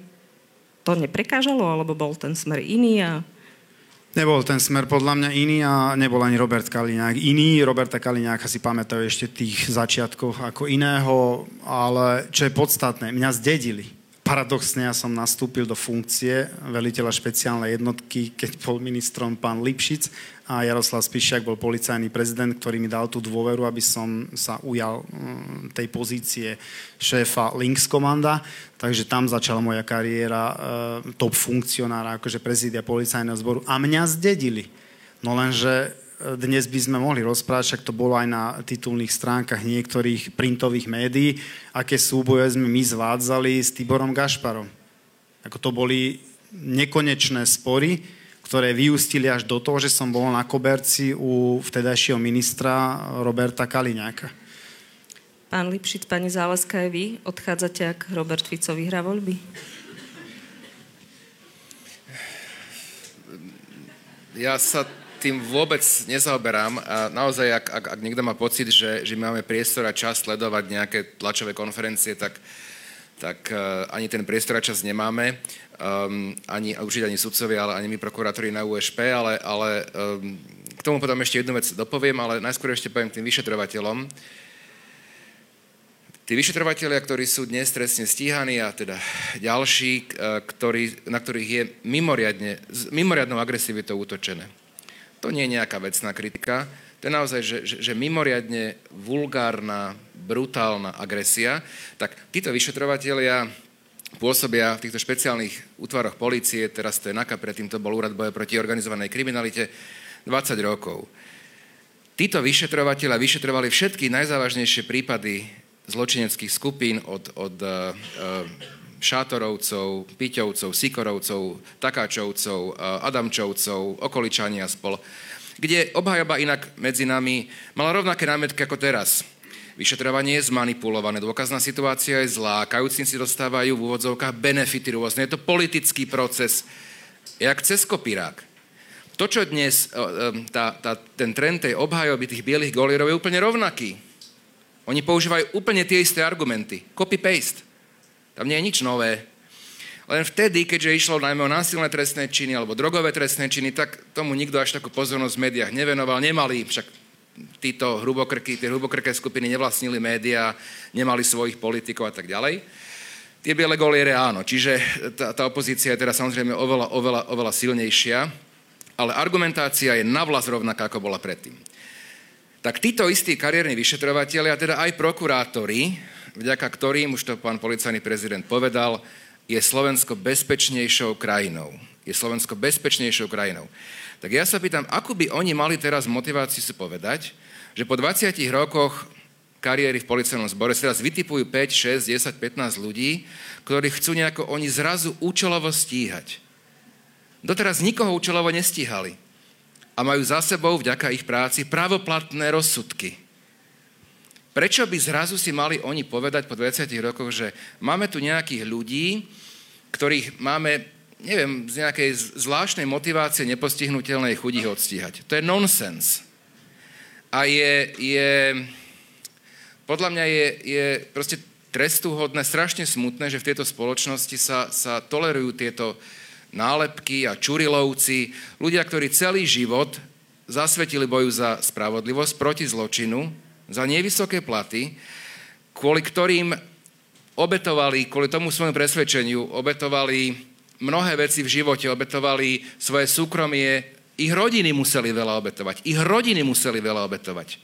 to neprekážalo, alebo bol ten smer iný a Nebol ten smer podľa mňa iný a nebol ani Robert Kaliňák iný. Roberta Kaliňáka si pamätajú ešte tých začiatkoch ako iného, ale čo je podstatné, mňa zdedili Paradoxne ja som nastúpil do funkcie veliteľa špeciálnej jednotky, keď bol ministrom pán Lipšic a Jaroslav Spišiak bol policajný prezident, ktorý mi dal tú dôveru, aby som sa ujal mm, tej pozície šéfa Links komanda. Takže tam začala moja kariéra e, top funkcionára, akože prezídia policajného zboru. A mňa zdedili. No lenže dnes by sme mohli rozprávať, však to bolo aj na titulných stránkach niektorých printových médií, aké súboje sme my zvádzali s Tiborom Gašparom. Ako to boli nekonečné spory, ktoré vyústili až do toho, že som bol na koberci u vtedajšieho ministra Roberta Kaliňáka. Pán Lipšic, pani Záleska, aj vy odchádzate, ak Robert Fico vyhrá voľby? Ja sa tým vôbec nezaoberám a naozaj, ak, ak, ak niekto má pocit, že, že máme priestor a čas sledovať nejaké tlačové konferencie, tak uh, tak uh, ani ten priestor a čas nemáme, um, ani, určite ani sudcovia, ale ani my prokurátori na USP, ale, ale um, k tomu potom ešte jednu vec dopoviem, ale najskôr ešte poviem tým vyšetrovateľom. Tí vyšetrovateľia, ktorí sú dnes trestne stíhaní a teda ďalší, e, ktorý, na ktorých je mimoriadne, mimoriadnou agresivitou útočené. To nie je nejaká vecná kritika, to je naozaj, že, že, že mimoriadne vulgárna, brutálna agresia, tak títo vyšetrovatelia pôsobia v týchto špeciálnych útvaroch policie, teraz to je NAKA, predtým to bol Úrad boja proti organizovanej kriminalite, 20 rokov. Títo vyšetrovateľia vyšetrovali všetky najzávažnejšie prípady zločineckých skupín od, od uh, uh, Šátorovcov, Piťovcov, Sikorovcov, Takáčovcov, eh, Adamčovcov, Okoličania spol, kde obhajoba inak medzi nami mala rovnaké námetky ako teraz. Vyšetrovanie je zmanipulované, dôkazná situácia je zlá, kajúcnici dostávajú v úvodzovkách benefity rôzne. Je to politický proces, jak cez kopírák. To, čo dnes, eh, eh, tá, tá, ten trend tej obhajoby tých bielých golierov je úplne rovnaký. Oni používajú úplne tie isté argumenty. Copy-paste. Tam nie je nič nové. Len vtedy, keďže išlo najmä o násilné trestné činy alebo drogové trestné činy, tak tomu nikto až takú pozornosť v médiách nevenoval. Nemali však títo hrubokrky, tie hrubokrké skupiny nevlastnili médiá, nemali svojich politikov a tak ďalej. Tie biele goliere áno, čiže tá, tá opozícia je teda samozrejme oveľa, oveľa, oveľa silnejšia, ale argumentácia je navlas rovnaká, ako bola predtým. Tak títo istí kariérni vyšetrovateľi a teda aj prokurátori vďaka ktorým, už to pán policajný prezident povedal, je Slovensko bezpečnejšou krajinou. Je Slovensko bezpečnejšou krajinou. Tak ja sa pýtam, ako by oni mali teraz motiváciu si povedať, že po 20 rokoch kariéry v policajnom zbore sa teraz vytipujú 5, 6, 10, 15 ľudí, ktorí chcú nejako oni zrazu účelovo stíhať. Doteraz nikoho účelovo nestíhali. A majú za sebou, vďaka ich práci, právoplatné rozsudky. Prečo by zrazu si mali oni povedať po 20 rokoch, že máme tu nejakých ľudí, ktorých máme, neviem, z nejakej zvláštnej motivácie nepostihnutelnej chudí odstíhať. To je nonsens. A je, je podľa mňa je, je proste trestuhodné, strašne smutné, že v tejto spoločnosti sa, sa tolerujú tieto nálepky a čurilovci, ľudia, ktorí celý život zasvetili boju za spravodlivosť proti zločinu, za nevysoké platy, kvôli ktorým obetovali, kvôli tomu svojmu presvedčeniu, obetovali mnohé veci v živote, obetovali svoje súkromie, ich rodiny museli veľa obetovať. Ich rodiny museli veľa obetovať.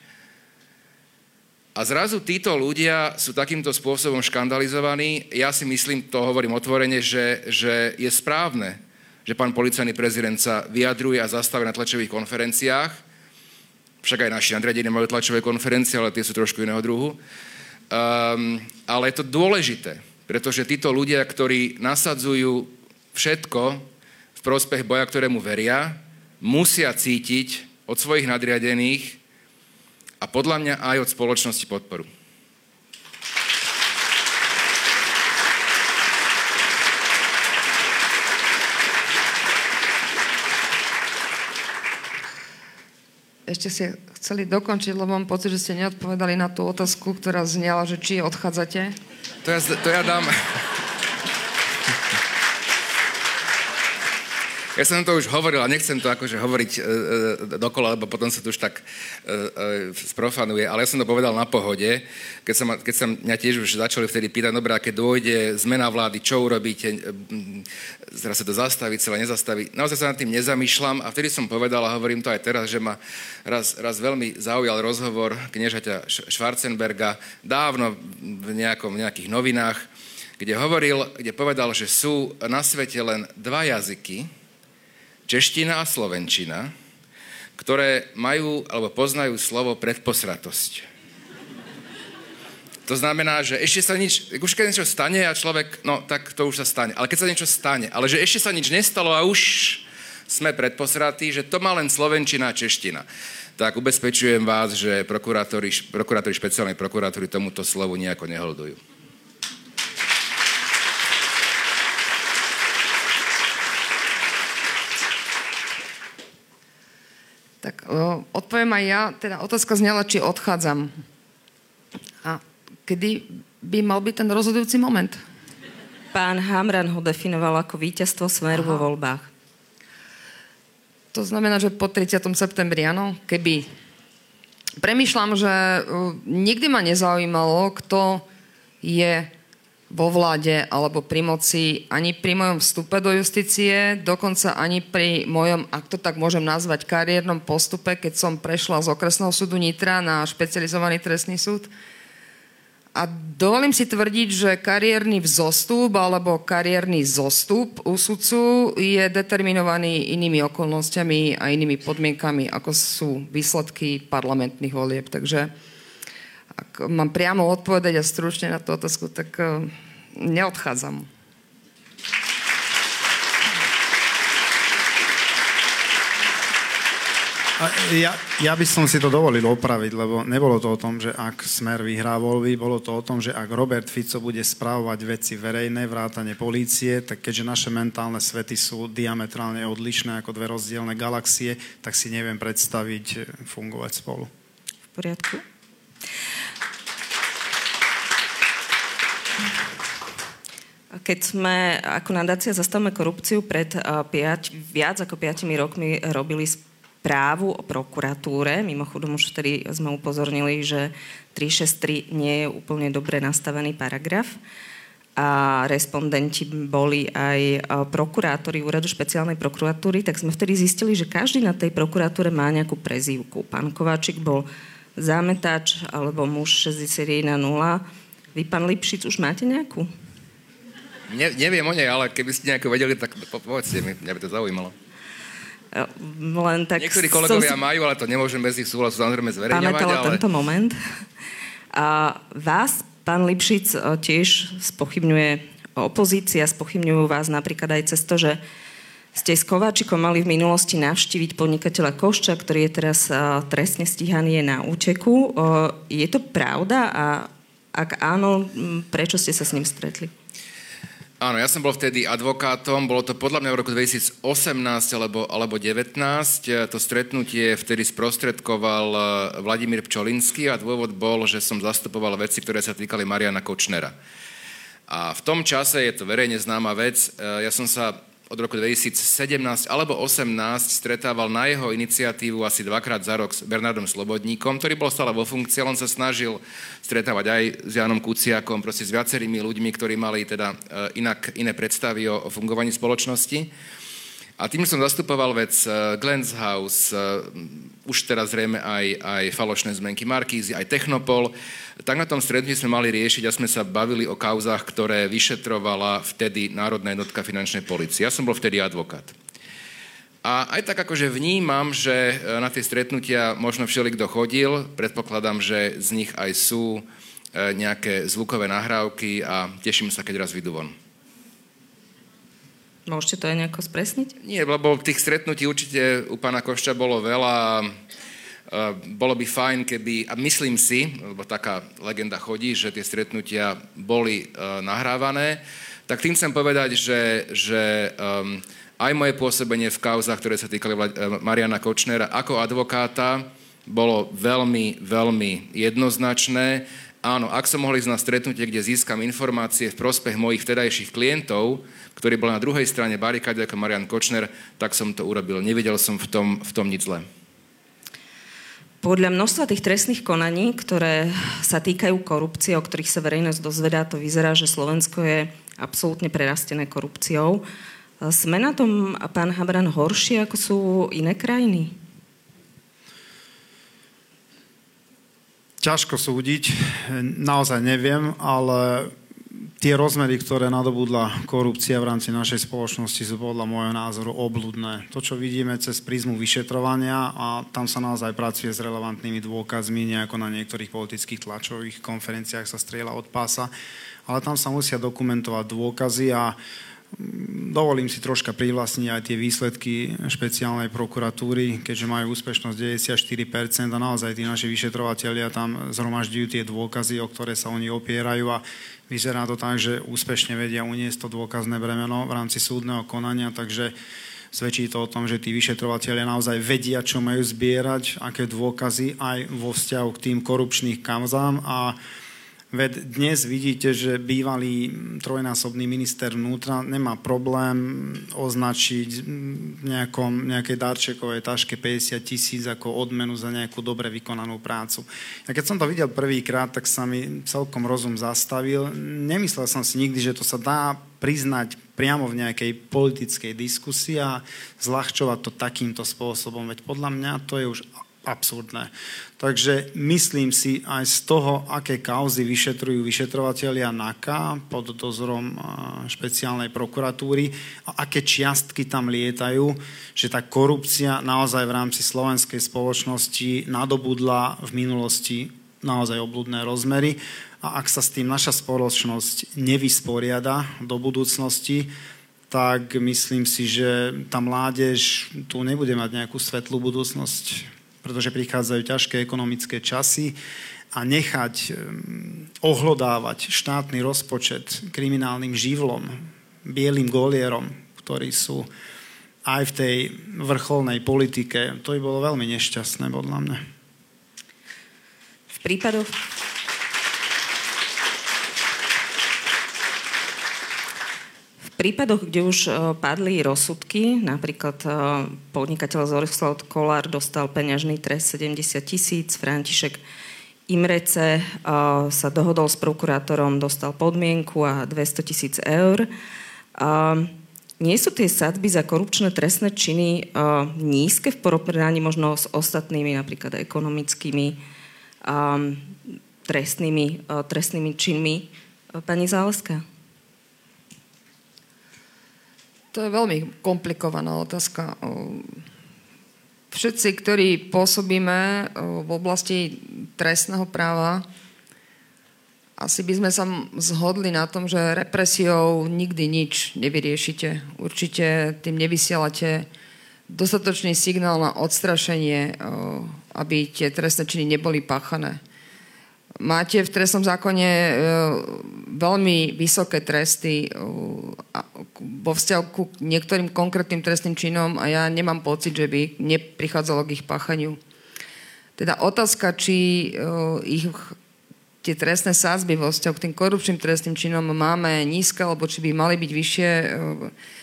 A zrazu títo ľudia sú takýmto spôsobom škandalizovaní. Ja si myslím, to hovorím otvorene, že, že je správne, že pán policajný prezident sa vyjadruje a zastavuje na tlačových konferenciách, však aj naši nadriadení majú tlačové konferencie, ale tie sú trošku iného druhu. Um, ale je to dôležité, pretože títo ľudia, ktorí nasadzujú všetko v prospech boja, ktorému veria, musia cítiť od svojich nadriadených a podľa mňa aj od spoločnosti podporu. Ešte ste chceli dokončiť, lebo mám pocit, že ste neodpovedali na tú otázku, ktorá znela, že či odchádzate. To ja, to ja dám... Ja som to už hovoril a nechcem to akože hovoriť e, e, dokola, lebo potom sa to už tak e, e, ale ja som to povedal na pohode, keď sa, keď sa mňa tiež už začali vtedy pýtať, dobré, keď dôjde zmena vlády, čo urobíte, teraz sa to zastaví, celé nezastaví. Naozaj sa nad tým nezamýšľam a vtedy som povedal a hovorím to aj teraz, že ma raz, raz veľmi zaujal rozhovor kniežaťa Schwarzenberga dávno v nejakom, nejakých novinách, kde hovoril, kde povedal, že sú na svete len dva jazyky, čeština a slovenčina, ktoré majú alebo poznajú slovo predposratosť. To znamená, že ešte sa nič, už keď niečo stane a človek, no tak to už sa stane. Ale keď sa niečo stane, ale že ešte sa nič nestalo a už sme predposratí, že to má len slovenčina a čeština. Tak ubezpečujem vás, že prokurátori, prokurátori špeciálnej prokuratúry tomuto slovu nejako neholdujú. Tak uh, odpoviem aj ja. Teda otázka znela, či odchádzam. A kedy by mal byť ten rozhodujúci moment? Pán Hamran ho definoval ako víťazstvo smeru vo voľbách. To znamená, že po 30. septembri, áno, keby. Premýšľam, že uh, nikdy ma nezaujímalo, kto je vo vláde alebo pri moci, ani pri mojom vstupe do justície, dokonca ani pri mojom, ak to tak môžem nazvať, kariérnom postupe, keď som prešla z okresného súdu Nitra na špecializovaný trestný súd. A dovolím si tvrdiť, že kariérny vzostup alebo kariérny zostup u sudcu je determinovaný inými okolnostiami a inými podmienkami, ako sú výsledky parlamentných volieb. Takže ak mám priamo odpovedať a stručne na tú otázku, tak uh, neodchádzam. Ja, ja by som si to dovolil opraviť, lebo nebolo to o tom, že ak Smer vyhrá voľby, bolo to o tom, že ak Robert Fico bude správovať veci verejné, vrátane polície, tak keďže naše mentálne svety sú diametrálne odlišné ako dve rozdielne galaxie, tak si neviem predstaviť fungovať spolu. V poriadku. Keď sme ako nadácia Zastavme korupciu pred uh, piať, viac ako 5 rokmi robili správu o prokuratúre, mimochodom už vtedy sme upozornili, že 363 nie je úplne dobre nastavený paragraf, a respondenti boli aj prokurátori úradu špeciálnej prokuratúry, tak sme vtedy zistili, že každý na tej prokuratúre má nejakú prezývku. Pán Kováčik bol zámetač alebo muž 61.0. Vy, pán Lipšic, už máte nejakú? Ne, neviem o nej, ale keby ste nejako vedeli, tak povedzte mi, mňa by to zaujímalo. E, len tak Niektorí kolegovia si... majú, ale to nemôžem bez ich súhlasu samozrejme zverejňovať. Pamätala ale... tento moment. A vás, pán Lipšic, e, tiež spochybňuje opozícia, spochybňujú vás napríklad aj cez to, že ste s Kováčikom mali v minulosti navštíviť podnikateľa Košča, ktorý je teraz e, trestne stíhaný, je na úteku. Je to pravda a ak áno, prečo ste sa s ním stretli? Áno, ja som bol vtedy advokátom, bolo to podľa mňa v roku 2018 alebo, alebo 19. To stretnutie vtedy sprostredkoval eh, Vladimír Pčolinský a dôvod bol, že som zastupoval veci, ktoré sa týkali Mariana Kočnera. A v tom čase, je to verejne známa vec, eh, ja som sa od roku 2017 alebo 2018 stretával na jeho iniciatívu asi dvakrát za rok s Bernardom Slobodníkom, ktorý bol stále vo funkcii, on sa snažil stretávať aj s Janom Kuciakom, proste s viacerými ľuďmi, ktorí mali teda e, inak, iné predstavy o, o fungovaní spoločnosti. A tým som zastupoval vec uh, Glens House, uh, už teraz zrejme aj, aj falošné zmenky Markízy, aj Technopol. Tak na tom stretnutí sme mali riešiť a sme sa bavili o kauzách, ktoré vyšetrovala vtedy Národná jednotka finančnej policie. Ja som bol vtedy advokát. A aj tak akože vnímam, že uh, na tie stretnutia možno všeli, kto chodil, predpokladám, že z nich aj sú nejaké zvukové nahrávky a teším sa, keď raz vyjdú von. Môžete to aj nejako spresniť? Nie, lebo tých stretnutí určite u pána Košča bolo veľa. Bolo by fajn, keby, a myslím si, lebo taká legenda chodí, že tie stretnutia boli nahrávané, tak tým chcem povedať, že, že um, aj moje pôsobenie v kauzach, ktoré sa týkali Mariana Kočnera ako advokáta, bolo veľmi, veľmi jednoznačné. Áno, ak som mohol ísť na stretnutie, kde získam informácie v prospech mojich vtedajších klientov, ktorý bol na druhej strane barikády ako Marian Kočner, tak som to urobil. Nevidel som v tom, v tom nič zlé. Podľa množstva tých trestných konaní, ktoré sa týkajú korupcie, o ktorých sa verejnosť dozvedá, to vyzerá, že Slovensko je absolútne prerastené korupciou. Sme na tom, pán Habran, horšie, ako sú iné krajiny? Ťažko súdiť, naozaj neviem, ale tie rozmery, ktoré nadobudla korupcia v rámci našej spoločnosti sú podľa môjho názoru obludné. To, čo vidíme cez prízmu vyšetrovania a tam sa naozaj pracuje s relevantnými dôkazmi, nejako na niektorých politických tlačových konferenciách sa strieľa od pása, ale tam sa musia dokumentovať dôkazy a mm, dovolím si troška privlastniť aj tie výsledky špeciálnej prokuratúry, keďže majú úspešnosť 94% a naozaj tí naši vyšetrovateľia tam zhromažďujú tie dôkazy, o ktoré sa oni opierajú a Vyzerá to tak, že úspešne vedia uniesť to dôkazné bremeno v rámci súdneho konania, takže Svedčí to o tom, že tí vyšetrovateľia naozaj vedia, čo majú zbierať, aké dôkazy aj vo vzťahu k tým korupčným kauzám a Veď dnes vidíte, že bývalý trojnásobný minister vnútra nemá problém označiť nejakom, nejakej darčekovej taške 50 tisíc ako odmenu za nejakú dobre vykonanú prácu. A keď som to videl prvýkrát, tak sa mi celkom rozum zastavil. Nemyslel som si nikdy, že to sa dá priznať priamo v nejakej politickej diskusii a zľahčovať to takýmto spôsobom. Veď podľa mňa to je už absurdné. Takže myslím si aj z toho, aké kauzy vyšetrujú vyšetrovateľia NAKA pod dozorom špeciálnej prokuratúry a aké čiastky tam lietajú, že tá korupcia naozaj v rámci slovenskej spoločnosti nadobudla v minulosti naozaj obludné rozmery a ak sa s tým naša spoločnosť nevysporiada do budúcnosti, tak myslím si, že tá mládež tu nebude mať nejakú svetlú budúcnosť pretože prichádzajú ťažké ekonomické časy a nechať ohlodávať štátny rozpočet kriminálnym živlom, bielým golierom, ktorí sú aj v tej vrcholnej politike, to by bolo veľmi nešťastné podľa mňa. V prípadoch, prípadoch, kde už e, padli rozsudky, napríklad e, podnikateľ Zorislav Kolár dostal peňažný trest 70 tisíc, František Imrece e, sa dohodol s prokurátorom, dostal podmienku a 200 tisíc eur. Nie sú tie sadby za korupčné trestné činy nízke v porovnaní možno s ostatnými, napríklad ekonomickými trestnými, trestnými činmi? Pani Záleská? To je veľmi komplikovaná otázka. Všetci, ktorí pôsobíme v oblasti trestného práva, asi by sme sa zhodli na tom, že represiou nikdy nič nevyriešite. Určite tým nevysielate dostatočný signál na odstrašenie, aby tie trestné činy neboli páchané máte v trestnom zákone e, veľmi vysoké tresty e, vo vzťahu ku niektorým konkrétnym trestným činom a ja nemám pocit, že by neprichádzalo k ich páchaniu. Teda otázka, či e, ich tie trestné sázby vo vzťahu k tým korupčným trestným činom máme nízke, alebo či by mali byť vyššie,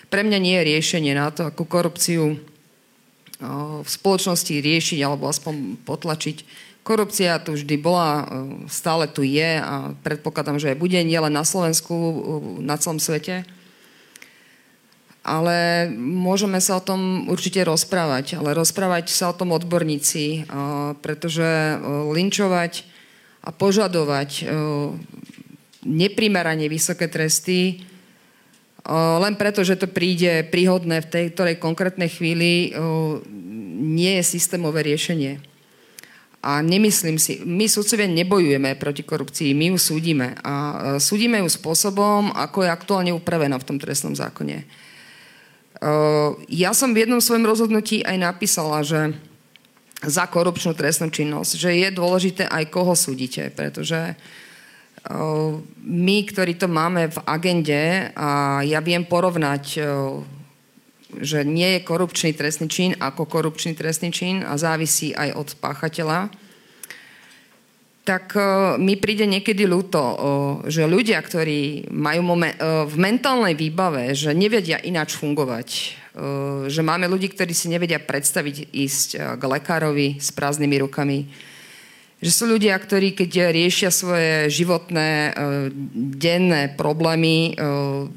pre mňa nie je riešenie na to, ako korupciu v spoločnosti riešiť alebo aspoň potlačiť Korupcia tu vždy bola, e, stále tu je a predpokladám, že aj bude nielen na Slovensku, e, na celom svete. Ale môžeme sa o tom určite rozprávať, ale rozprávať sa o tom odborníci, e, pretože linčovať a požadovať neprimerane vysoké tresty len preto, že to príde príhodné v tej ktorej konkrétnej chvíli, nie je systémové riešenie. A nemyslím si, my sudcovia nebojujeme proti korupcii, my ju súdime. A e, súdime ju spôsobom, ako je aktuálne upravená v tom trestnom zákone. E, ja som v jednom svojom rozhodnutí aj napísala, že za korupčnú trestnú činnosť, že je dôležité aj koho súdite, pretože e, my, ktorí to máme v agende, a ja viem porovnať že nie je korupčný trestný čin ako korupčný trestný čin a závisí aj od páchateľa, tak uh, mi príde niekedy ľúto, uh, že ľudia, ktorí majú uh, v mentálnej výbave, že nevedia ináč fungovať, že máme ľudí, ktorí si nevedia predstaviť ísť k lekárovi s prázdnymi rukami, že sú ľudia, ktorí keď riešia svoje životné e, denné problémy, e,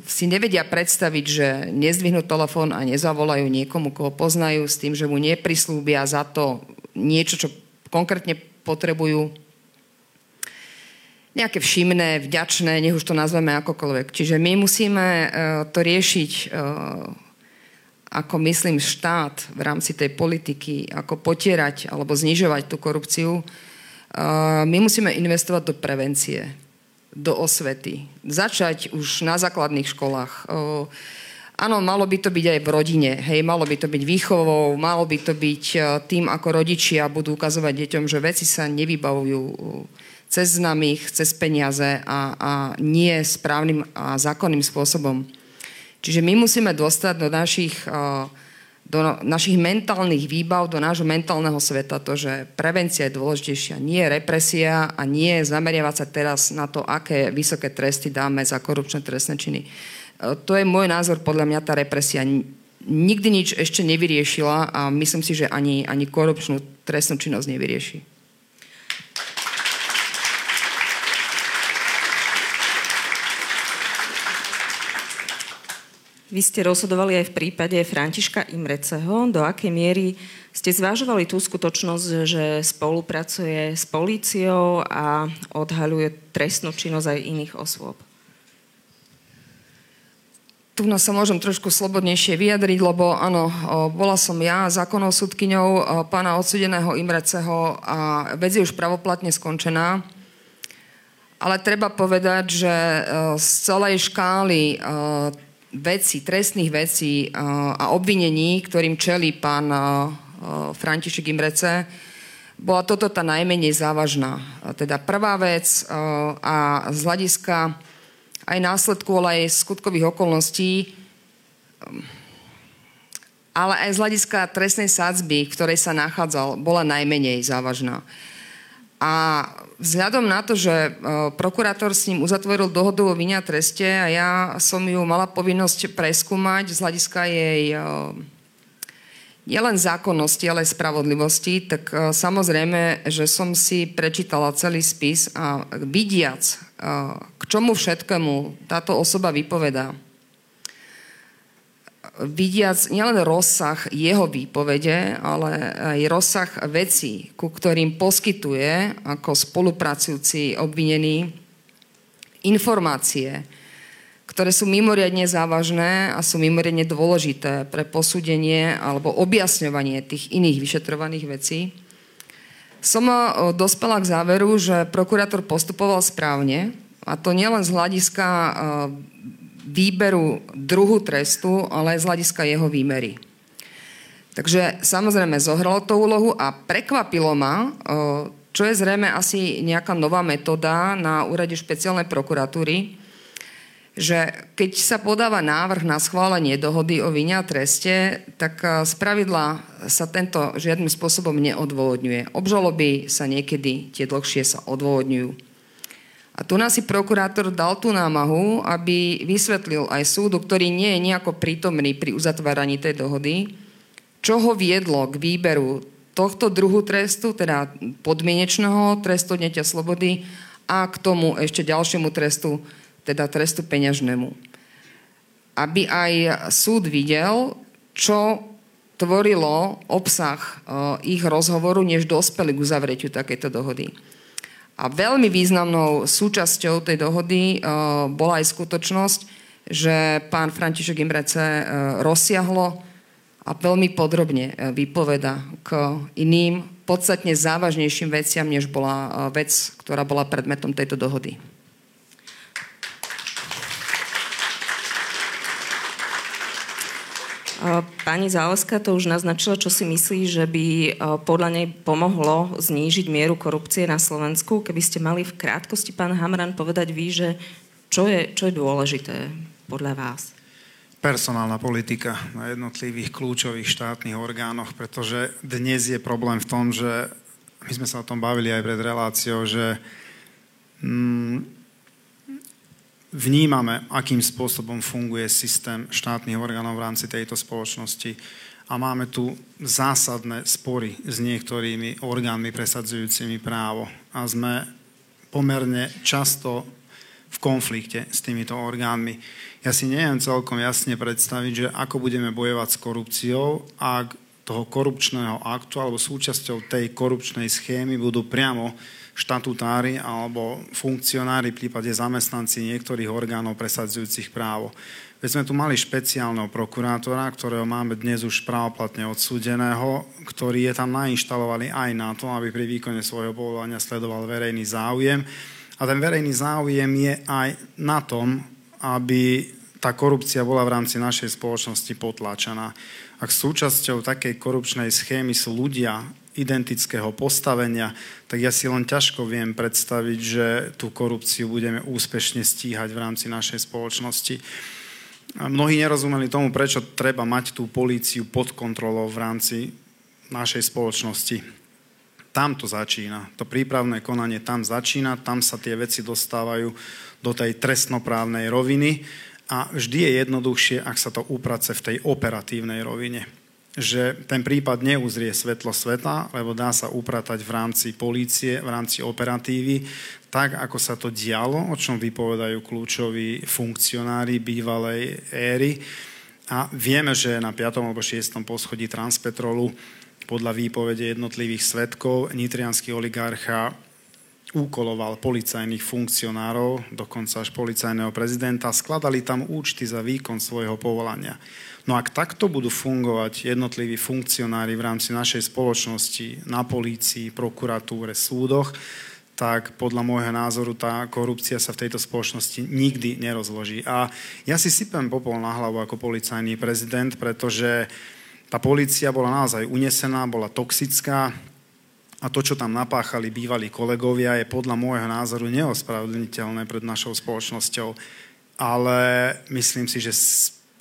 si nevedia predstaviť, že nezdvihnú telefón a nezavolajú niekomu, koho poznajú s tým, že mu neprislúbia za to niečo, čo konkrétne potrebujú nejaké všimné, vďačné, nech už to nazveme akokoľvek. Čiže my musíme e, to riešiť ako myslím štát v rámci tej politiky, ako potierať alebo znižovať tú korupciu, my musíme investovať do prevencie, do osvety. Začať už na základných školách. Áno, malo by to byť aj v rodine, hej, malo by to byť výchovou, malo by to byť e, tým, ako rodičia budú ukazovať deťom, že veci sa nevybavujú cez známych, cez peniaze a, a nie správnym a zákonným spôsobom. Čiže my musíme dostať do našich uh, do našich mentálnych výbav, do nášho mentálneho sveta, to, že prevencia je dôležitejšia, nie represia a nie zameriavať sa teraz na to, aké vysoké tresty dáme za korupčné trestné činy. E, to je môj názor, podľa mňa tá represia nikdy nič ešte nevyriešila a myslím si, že ani, ani korupčnú trestnú činnosť nevyrieši. Vy ste rozhodovali aj v prípade Františka Imreceho. Do akej miery ste zvážovali tú skutočnosť, že spolupracuje s políciou a odhaľuje trestnú činnosť aj iných osôb? Tu nás sa môžem trošku slobodnejšie vyjadriť, lebo áno, bola som ja zákonnou súdkyňou pána odsudeného Imreceho a vec je už pravoplatne skončená. Ale treba povedať, že z celej škály veci, trestných vecí a obvinení, ktorým čelí pán František Imrece, bola toto tá najmenej závažná. Teda prvá vec a z hľadiska aj následku, ale aj skutkových okolností, ale aj z hľadiska trestnej sádzby, v ktorej sa nachádzal, bola najmenej závažná. A vzhľadom na to, že e, prokurátor s ním uzatvoril dohodu o vinia treste a ja som ju mala povinnosť preskúmať z hľadiska jej e, nielen zákonnosti, ale aj spravodlivosti, tak e, samozrejme, že som si prečítala celý spis a vidiac, k čomu všetkému táto osoba vypovedá, vidiac nielen rozsah jeho výpovede, ale aj rozsah vecí, ku ktorým poskytuje ako spolupracujúci obvinený informácie, ktoré sú mimoriadne závažné a sú mimoriadne dôležité pre posúdenie alebo objasňovanie tých iných vyšetrovaných vecí, som dospela k záveru, že prokurátor postupoval správne, a to nielen z hľadiska výberu druhu trestu, ale aj z hľadiska jeho výmery. Takže samozrejme zohralo to úlohu a prekvapilo ma, čo je zrejme asi nejaká nová metóda na úrade špeciálnej prokuratúry, že keď sa podáva návrh na schválenie dohody o vine a treste, tak z pravidla sa tento žiadnym spôsobom neodôvodňuje. Obžaloby sa niekedy tie dlhšie sa odôvodňujú. A tu nás si prokurátor dal tú námahu, aby vysvetlil aj súdu, ktorý nie je nejako prítomný pri uzatváraní tej dohody, čo ho viedlo k výberu tohto druhu trestu, teda podmienečného trestu odnetia slobody a k tomu ešte ďalšiemu trestu, teda trestu peňažnému. Aby aj súd videl, čo tvorilo obsah e, ich rozhovoru, než dospeli k uzavretiu takejto dohody. A veľmi významnou súčasťou tej dohody uh, bola aj skutočnosť, že pán František Imrece uh, rozsiahlo a veľmi podrobne uh, vypoveda k iným, podstatne závažnejším veciam, než bola vec, ktorá bola predmetom tejto dohody. Pani Záleská to už naznačila, čo si myslí, že by podľa nej pomohlo znížiť mieru korupcie na Slovensku. Keby ste mali v krátkosti, pán Hamran, povedať vy, že čo je, čo je dôležité podľa vás? Personálna politika na jednotlivých kľúčových štátnych orgánoch, pretože dnes je problém v tom, že my sme sa o tom bavili aj pred reláciou, že mm, vnímame, akým spôsobom funguje systém štátnych orgánov v rámci tejto spoločnosti a máme tu zásadné spory s niektorými orgánmi presadzujúcimi právo a sme pomerne často v konflikte s týmito orgánmi. Ja si neviem celkom jasne predstaviť, že ako budeme bojovať s korupciou, ak toho korupčného aktu alebo súčasťou tej korupčnej schémy budú priamo štatutári alebo funkcionári, v prípade zamestnanci niektorých orgánov presadzujúcich právo. Veď sme tu mali špeciálneho prokurátora, ktorého máme dnes už právoplatne odsúdeného, ktorý je tam nainštalovaný aj na to, aby pri výkone svojho povolania sledoval verejný záujem. A ten verejný záujem je aj na tom, aby tá korupcia bola v rámci našej spoločnosti potláčaná. Ak súčasťou takej korupčnej schémy sú ľudia, identického postavenia, tak ja si len ťažko viem predstaviť, že tú korupciu budeme úspešne stíhať v rámci našej spoločnosti. Mnohí nerozumeli tomu, prečo treba mať tú políciu pod kontrolou v rámci našej spoločnosti. Tam to začína. To prípravné konanie tam začína, tam sa tie veci dostávajú do tej trestnoprávnej roviny a vždy je jednoduchšie, ak sa to uprace v tej operatívnej rovine že ten prípad neuzrie svetlo sveta, lebo dá sa upratať v rámci polície, v rámci operatívy, tak ako sa to dialo, o čom vypovedajú kľúčoví funkcionári bývalej éry. A vieme, že na 5. alebo 6. poschodí Transpetrolu podľa výpovede jednotlivých svetkov nitrianský oligarcha úkoloval policajných funkcionárov, dokonca až policajného prezidenta, skladali tam účty za výkon svojho povolania. No ak takto budú fungovať jednotliví funkcionári v rámci našej spoločnosti na polícii, prokuratúre, súdoch, tak podľa môjho názoru tá korupcia sa v tejto spoločnosti nikdy nerozloží. A ja si sypem popol na hlavu ako policajný prezident, pretože tá policia bola naozaj unesená, bola toxická a to, čo tam napáchali bývalí kolegovia, je podľa môjho názoru neospravedlniteľné pred našou spoločnosťou. Ale myslím si, že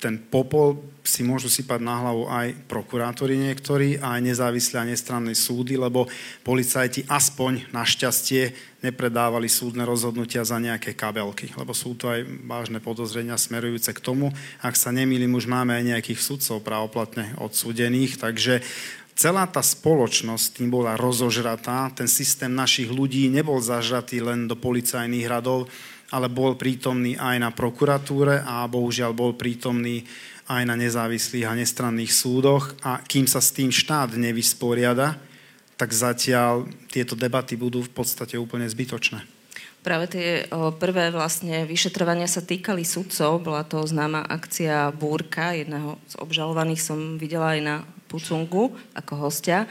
ten popol si môžu sypať na hlavu aj prokurátori niektorí, aj nezávislé a nestranné súdy, lebo policajti aspoň našťastie nepredávali súdne rozhodnutia za nejaké kabelky, lebo sú to aj vážne podozrenia smerujúce k tomu. Ak sa nemýlim, už máme aj nejakých sudcov právoplatne odsúdených, takže celá tá spoločnosť tým bola rozožratá, ten systém našich ľudí nebol zažratý len do policajných radov, ale bol prítomný aj na prokuratúre a bohužiaľ bol prítomný aj na nezávislých a nestranných súdoch a kým sa s tým štát nevysporiada, tak zatiaľ tieto debaty budú v podstate úplne zbytočné. Práve tie prvé vlastne vyšetrovania sa týkali sudcov. Bola to známa akcia Búrka, jedného z obžalovaných som videla aj na Pucungu ako hostia.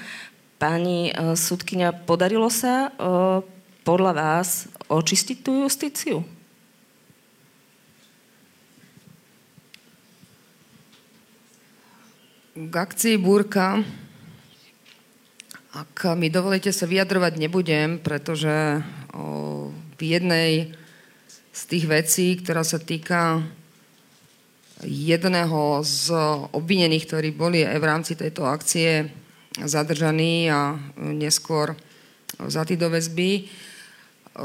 Pani sudkynia, podarilo sa podľa vás očistiť tú justíciu? K akcii Búrka, ak mi dovolíte sa vyjadrovať, nebudem, pretože o, v jednej z tých vecí, ktorá sa týka jedného z obvinených, ktorí boli aj v rámci tejto akcie zadržaní a neskôr vzatí do väzby,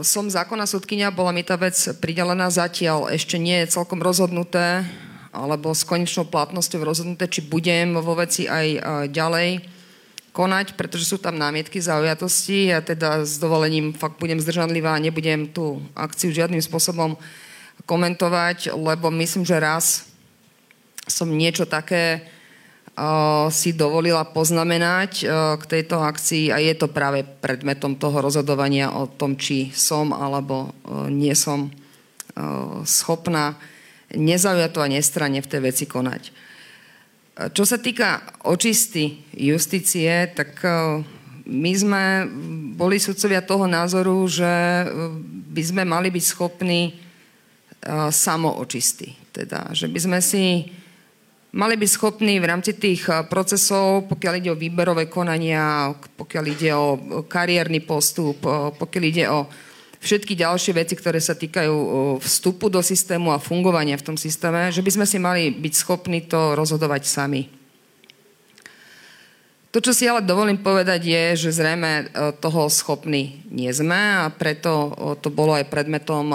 som zákonná súdkynia, bola mi tá vec pridelená zatiaľ, ešte nie je celkom rozhodnuté, alebo s konečnou platnosťou rozhodnuté, či budem vo veci aj ďalej konať, pretože sú tam námietky zaujatosti. Ja teda s dovolením fakt budem zdržanlivá a nebudem tú akciu žiadnym spôsobom komentovať, lebo myslím, že raz som niečo také si dovolila poznamenať k tejto akcii a je to práve predmetom toho rozhodovania o tom, či som alebo nie som schopná nezaujato a nestranne v tej veci konať. Čo sa týka očisty justície, tak my sme boli sudcovia toho názoru, že by sme mali byť schopní samoočisty. Teda, že by sme si mali byť schopní v rámci tých eh, procesov, pokiaľ ide o výberové konania, pokiaľ ide o kariérny postup, eh, pokiaľ ide o všetky ďalšie veci, ktoré sa týkajú eh, vstupu do systému a fungovania v tom systéme, že by sme si mali byť schopní to rozhodovať sami. To, čo si ale dovolím povedať, je, že zrejme toho schopní nie sme a preto to bolo aj predmetom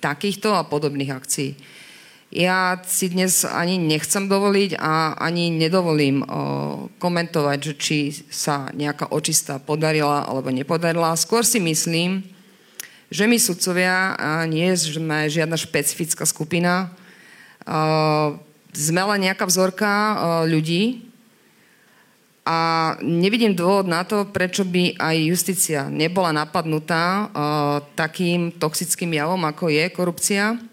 takýchto a podobných akcií. Ja si dnes ani nechcem dovoliť a ani nedovolím o, komentovať, že či sa nejaká očista podarila alebo nepodarila. Skôr si myslím, že my sudcovia nie sme žiadna špecifická skupina. O, sme len nejaká vzorka o, ľudí a nevidím dôvod na to, prečo by aj justícia nebola napadnutá takým toxickým javom, ako je korupcia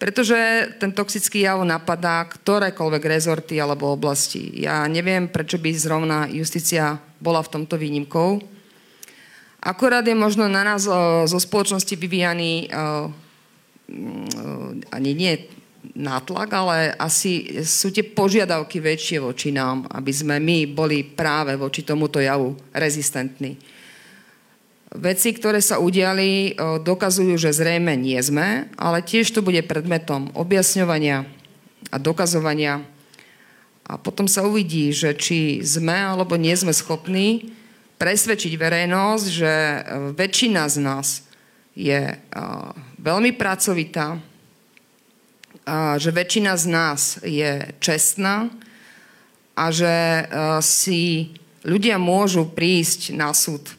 pretože ten toxický jav napadá ktorékoľvek rezorty alebo oblasti. Ja neviem, prečo by zrovna justícia bola v tomto výnimkou. Akorát je možno na nás zo spoločnosti vyvíjaný ani nie nátlak, ale asi sú tie požiadavky väčšie voči nám, aby sme my boli práve voči tomuto javu rezistentní. Veci, ktoré sa udiali, dokazujú, že zrejme nie sme, ale tiež to bude predmetom objasňovania a dokazovania. A potom sa uvidí, že či sme alebo nie sme schopní presvedčiť verejnosť, že väčšina z nás je veľmi pracovitá, a že väčšina z nás je čestná a že si ľudia môžu prísť na súd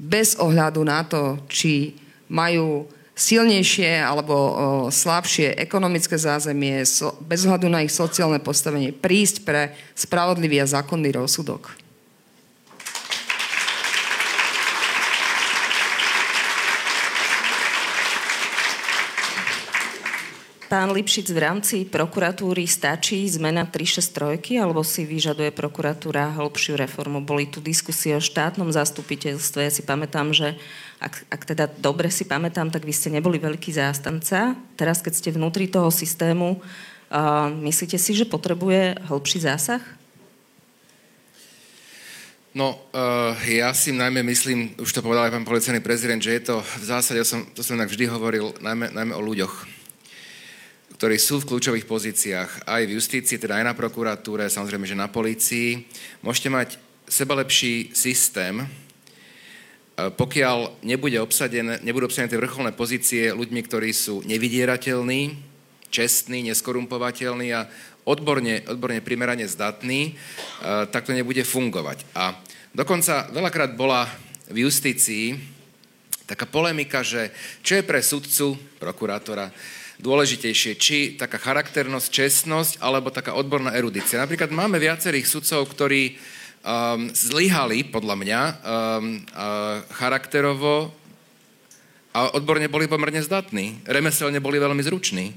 bez ohľadu na to, či majú silnejšie alebo slabšie ekonomické zázemie, bez ohľadu na ich sociálne postavenie, prísť pre spravodlivý a zákonný rozsudok. Pán Lipšic, v rámci prokuratúry stačí zmena 363 alebo si vyžaduje prokuratúra hĺbšiu reformu? Boli tu diskusie o štátnom zastupiteľstve. Ja si pamätám, že ak, ak teda dobre si pamätám, tak vy ste neboli veľký zástanca. Teraz, keď ste vnútri toho systému, uh, myslíte si, že potrebuje hĺbší zásah? No, uh, ja si najmä myslím, už to povedal aj pán policajný prezident, že je to v zásade, ja som, to som tak vždy hovoril, najmä, najmä o ľuďoch ktorí sú v kľúčových pozíciách aj v justícii, teda aj na prokuratúre, samozrejme, že na polícii. Môžete mať sebalepší systém, e, pokiaľ nebude obsadené, nebudú obsadené tie vrcholné pozície ľuďmi, ktorí sú nevydierateľní, čestní, neskorumpovateľní a odborne, odborne primerane zdatní, e, tak to nebude fungovať. A dokonca veľakrát bola v justícii taká polemika, že čo je pre sudcu, prokurátora, dôležitejšie, či taká charakternosť, čestnosť, alebo taká odborná erudícia. Napríklad máme viacerých sudcov, ktorí um, zlyhali, podľa mňa, um, uh, charakterovo a odborne boli pomerne zdatní. Remeselne boli veľmi zruční.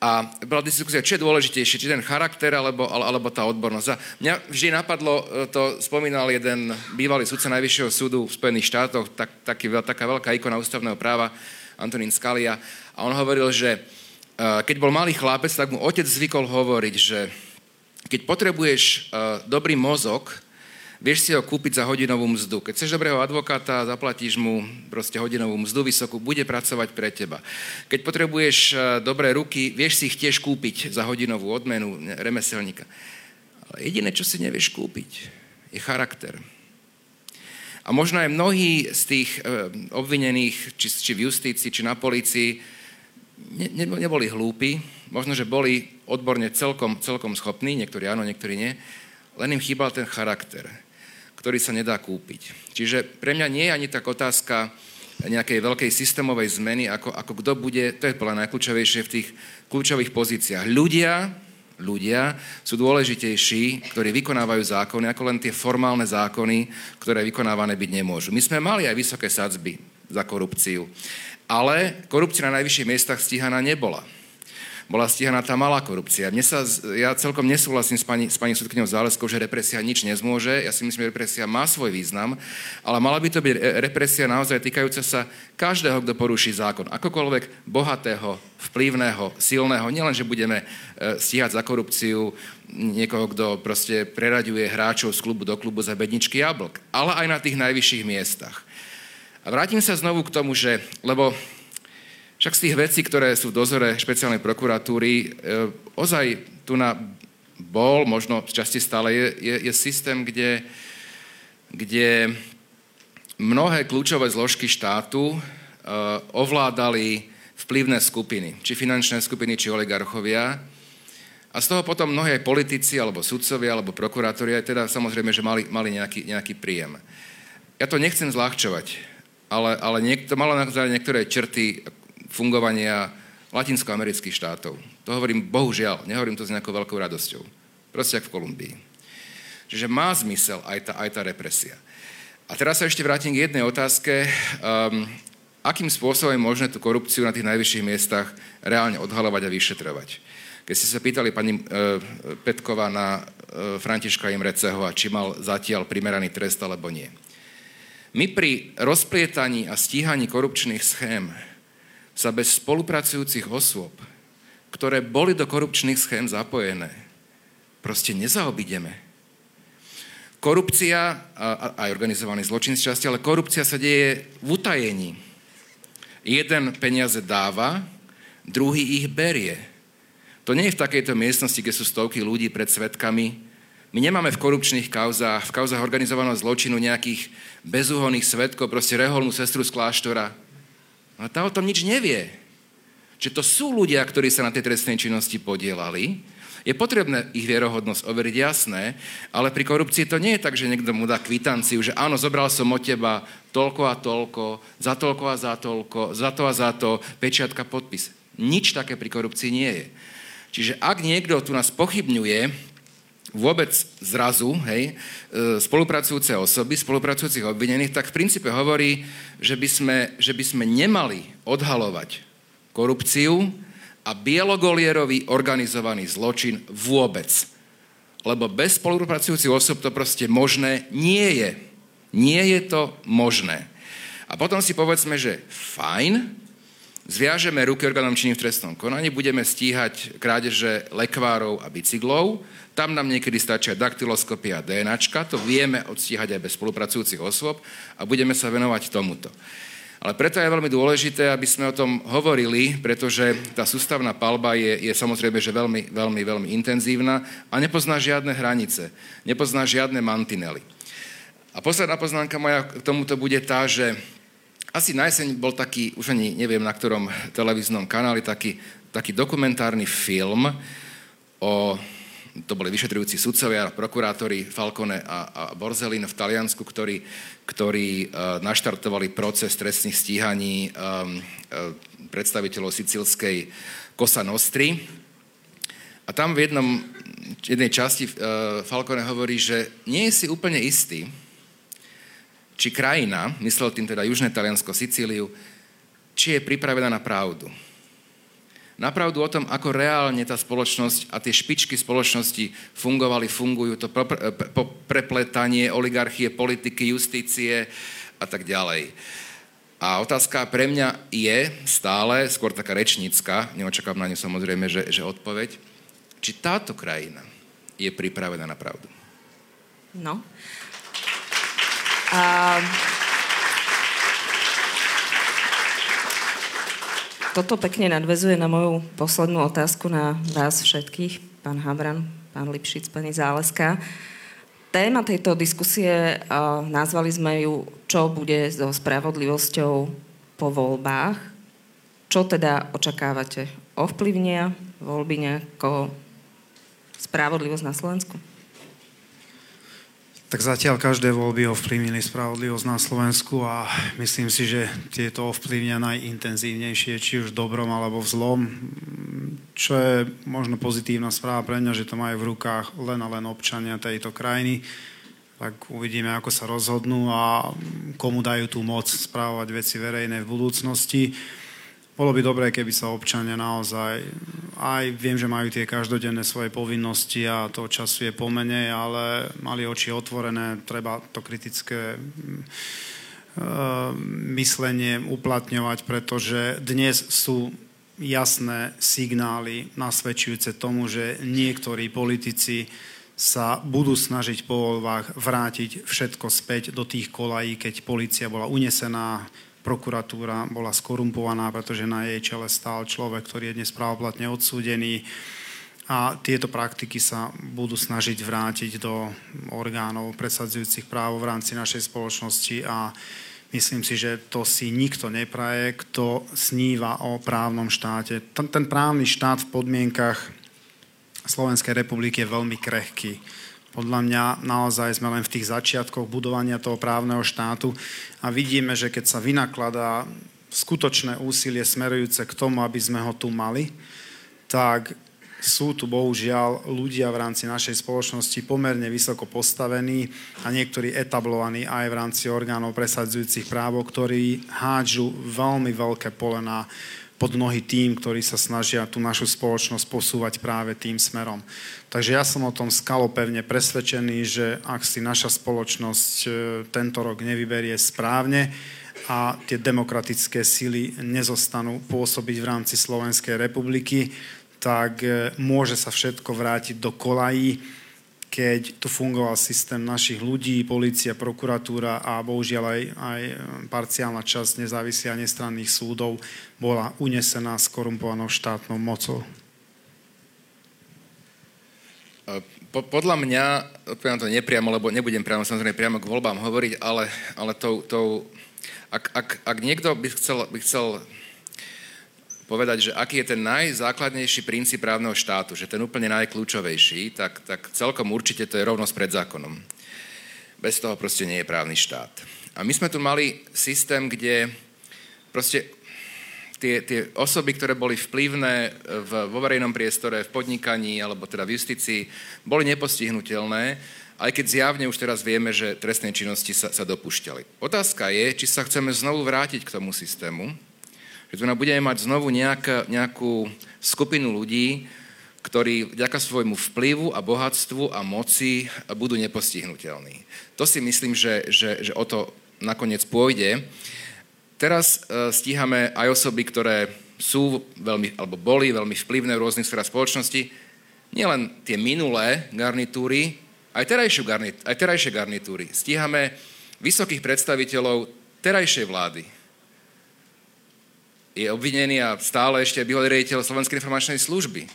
A bola diskusia, čo je dôležitejšie, či ten charakter alebo, alebo tá odbornosť. A mňa vždy napadlo, e, to spomínal jeden bývalý sudca Najvyššieho súdu v Spojených štátoch, tak, taký, taká veľká ikona ústavného práva, Antonín Scalia. A on hovoril, že eh, keď bol malý chlapec, tak mu otec zvykol hovoriť, že keď potrebuješ eh, dobrý mozog, vieš si ho kúpiť za hodinovú mzdu. Keď chceš dobrého advokáta, zaplatíš mu proste hodinovú mzdu vysokú, bude pracovať pre teba. Keď potrebuješ eh, dobré ruky, vieš si ich tiež kúpiť za hodinovú odmenu remeselníka. Ale jediné, čo si nevieš kúpiť, je charakter. A možno aj mnohí z tých obvinených, či, či v justícii, či na policii, ne, ne, neboli hlúpi, možno, že boli odborne celkom, celkom schopní, niektorí áno, niektorí nie, len im chýbal ten charakter, ktorý sa nedá kúpiť. Čiže pre mňa nie je ani tak otázka nejakej veľkej systémovej zmeny, ako, ako kto bude, to je podľa najkľúčovejšie v tých kľúčových pozíciách. Ľudia, ľudia sú dôležitejší, ktorí vykonávajú zákony, ako len tie formálne zákony, ktoré vykonávané byť nemôžu. My sme mali aj vysoké sadzby za korupciu. Ale korupcia na najvyšších miestach stíhaná nebola. Bola stíhaná tá malá korupcia. Mne sa, ja celkom nesúhlasím s pani, s pani súdkyňou Záleskou, že represia nič nezmôže. Ja si myslím, že represia má svoj význam, ale mala by to byť represia naozaj týkajúca sa každého, kto poruší zákon. Akokoľvek bohatého, vplyvného, silného. Nielen, že budeme e, stíhať za korupciu niekoho, kto proste preraďuje hráčov z klubu do klubu za bedničky jablk, ale aj na tých najvyšších miestach. A vrátim sa znovu k tomu, že, lebo však z tých vecí, ktoré sú v dozore špeciálnej prokuratúry, e, ozaj tu na bol, možno v časti stále je, je, je systém, kde, kde mnohé kľúčové zložky štátu e, ovládali vplyvné skupiny, či finančné skupiny, či oligarchovia. A z toho potom mnohí politici, alebo sudcovia, alebo prokurátori, aj teda samozrejme, že mali, mali nejaký, nejaký príjem. Ja to nechcem zľahčovať ale, ale niekto, malo naozaj niektoré črty fungovania latinskoamerických štátov. To hovorím bohužiaľ, nehovorím to s nejakou veľkou radosťou. Proste ako v Kolumbii. Čiže má zmysel aj tá, aj tá represia. A teraz sa ešte vrátim k jednej otázke. Um, akým spôsobom je možné tú korupciu na tých najvyšších miestach reálne odhalovať a vyšetrovať? Keď ste sa pýtali pani e, Petkova na e, Františka Imreceho či mal zatiaľ primeraný trest alebo nie. My pri rozplietaní a stíhaní korupčných schém sa bez spolupracujúcich osôb, ktoré boli do korupčných schém zapojené, proste nezaobideme. Korupcia, aj organizovaný zločin z časti, ale korupcia sa deje v utajení. Jeden peniaze dáva, druhý ich berie. To nie je v takejto miestnosti, kde sú stovky ľudí pred svetkami. My nemáme v korupčných kauzách, v kauzách organizovaného zločinu nejakých bezúhonných svetkov, proste reholnú sestru z kláštora. Ale tá o tom nič nevie. Čiže to sú ľudia, ktorí sa na tej trestnej činnosti podielali je potrebné ich vierohodnosť overiť, jasné, ale pri korupcii to nie je tak, že niekto mu dá kvitanciu, že áno, zobral som od teba toľko a toľko, za toľko a za toľko, za to a za to, pečiatka, podpis. Nič také pri korupcii nie je. Čiže ak niekto tu nás pochybňuje, vôbec zrazu, hej, e, spolupracujúce osoby, spolupracujúcich obvinených, tak v princípe hovorí, že by sme, že by sme nemali odhalovať korupciu, a bielogolierový organizovaný zločin vôbec. Lebo bez spolupracujúcich osob to proste možné nie je. Nie je to možné. A potom si povedzme, že fajn, zviažeme ruky orgánom činným v trestnom konaní, budeme stíhať krádeže lekvárov a bicyklov, tam nám niekedy stačia daktyloskopia a DNAčka, to vieme odstíhať aj bez spolupracujúcich osôb a budeme sa venovať tomuto. Ale preto je veľmi dôležité, aby sme o tom hovorili, pretože tá sústavná palba je, je samozrejme, že veľmi, veľmi, veľmi intenzívna a nepozná žiadne hranice, nepozná žiadne mantinely. A posledná poznámka moja k tomuto bude tá, že asi najseň bol taký, už ani neviem na ktorom televíznom kanáli, taký, taký dokumentárny film o to boli vyšetrujúci sudcovia, prokurátori Falcone a, a Borzelin v Taliansku, ktorí, ktorí uh, naštartovali proces trestných stíhaní um, uh, predstaviteľov sicilskej Cosa Nostri. A tam v jednom, jednej časti uh, Falcone hovorí, že nie je si úplne istý, či krajina, myslel tým teda Južné Taliansko, Sicíliu, či je pripravená na pravdu napravdu o tom, ako reálne tá spoločnosť a tie špičky spoločnosti fungovali, fungujú, to prepletanie oligarchie, politiky, justície a tak ďalej. A otázka pre mňa je stále, skôr taká rečnícka, neočakám na ňu samozrejme, že, že odpoveď, či táto krajina je pripravená na pravdu. No. A Toto pekne nadvezuje na moju poslednú otázku na vás všetkých, pán Habran, pán Lipšic, pani Záleska. Téma tejto diskusie, nazvali sme ju, čo bude so spravodlivosťou po voľbách. Čo teda očakávate? Ovplyvnia voľby nejako spravodlivosť na Slovensku? Tak zatiaľ každé voľby ovplyvnili spravodlivosť na Slovensku a myslím si, že tieto ovplyvnia najintenzívnejšie, či už dobrom alebo v zlom. Čo je možno pozitívna správa pre mňa, že to majú v rukách len a len občania tejto krajiny. Tak uvidíme, ako sa rozhodnú a komu dajú tú moc správovať veci verejné v budúcnosti bolo by dobré, keby sa občania naozaj, aj viem, že majú tie každodenné svoje povinnosti a to času je pomenej, ale mali oči otvorené, treba to kritické mm, e, myslenie uplatňovať, pretože dnes sú jasné signály nasvedčujúce tomu, že niektorí politici sa budú snažiť po voľbách vrátiť všetko späť do tých kolají, keď policia bola unesená, prokuratúra bola skorumpovaná, pretože na jej čele stál človek, ktorý je dnes právoplatne odsúdený. A tieto praktiky sa budú snažiť vrátiť do orgánov presadzujúcich právo v rámci našej spoločnosti. A myslím si, že to si nikto nepraje, kto sníva o právnom štáte. Ten, ten právny štát v podmienkach Slovenskej republiky je veľmi krehký podľa mňa naozaj sme len v tých začiatkoch budovania toho právneho štátu a vidíme, že keď sa vynakladá skutočné úsilie smerujúce k tomu, aby sme ho tu mali, tak sú tu bohužiaľ ľudia v rámci našej spoločnosti pomerne vysoko postavení a niektorí etablovaní aj v rámci orgánov presadzujúcich právo, ktorí hádžu veľmi veľké pole na pod nohy tým, ktorí sa snažia tú našu spoločnosť posúvať práve tým smerom. Takže ja som o tom skalo pevne presvedčený, že ak si naša spoločnosť e, tento rok nevyberie správne a tie demokratické síly nezostanú pôsobiť v rámci Slovenskej republiky, tak e, môže sa všetko vrátiť do kolají keď tu fungoval systém našich ľudí, policia, prokuratúra a bohužiaľ aj, aj parciálna časť nezávisia nestranných súdov bola unesená skorumpovanou štátnou mocou. Po, podľa mňa, odpoviem to nepriamo, lebo nebudem priamo samozrejme priamo k voľbám hovoriť, ale, ale tou, tou ak, ak, ak niekto by chcel, by chcel povedať, že aký je ten najzákladnejší princíp právneho štátu, že ten úplne najkľúčovejší, tak, tak celkom určite to je rovnosť pred zákonom. Bez toho proste nie je právny štát. A my sme tu mali systém, kde proste tie, tie osoby, ktoré boli vplyvné v, vo verejnom priestore, v podnikaní alebo teda v justícii, boli nepostihnutelné, aj keď zjavne už teraz vieme, že trestné činnosti sa, sa dopúšťali. Otázka je, či sa chceme znovu vrátiť k tomu systému, že tu budeme mať znovu nejak, nejakú skupinu ľudí, ktorí vďaka svojmu vplyvu a bohatstvu a moci budú nepostihnutelní. To si myslím, že, že, že o to nakoniec pôjde. Teraz e, stíhame aj osoby, ktoré sú veľmi, alebo boli veľmi vplyvné v rôznych sférach spoločnosti, nielen tie minulé garnitúry, aj, garnit, aj terajšie garnitúry. Stíhame vysokých predstaviteľov terajšej vlády, je obvinený a stále ešte bývalý riaditeľ Slovenskej informačnej služby,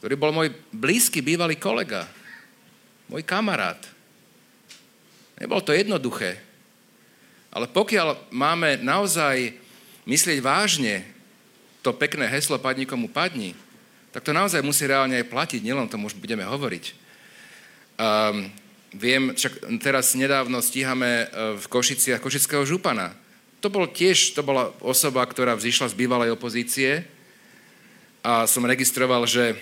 ktorý bol môj blízky bývalý kolega, môj kamarát. Nebolo to jednoduché. Ale pokiaľ máme naozaj myslieť vážne to pekné heslo padni komu padni, tak to naozaj musí reálne aj platiť, nielen tomu už budeme hovoriť. Um, viem, však teraz nedávno stíhame uh, v Košiciach Košického župana, to bol tiež, to bola osoba, ktorá vzýšla z bývalej opozície a som registroval, že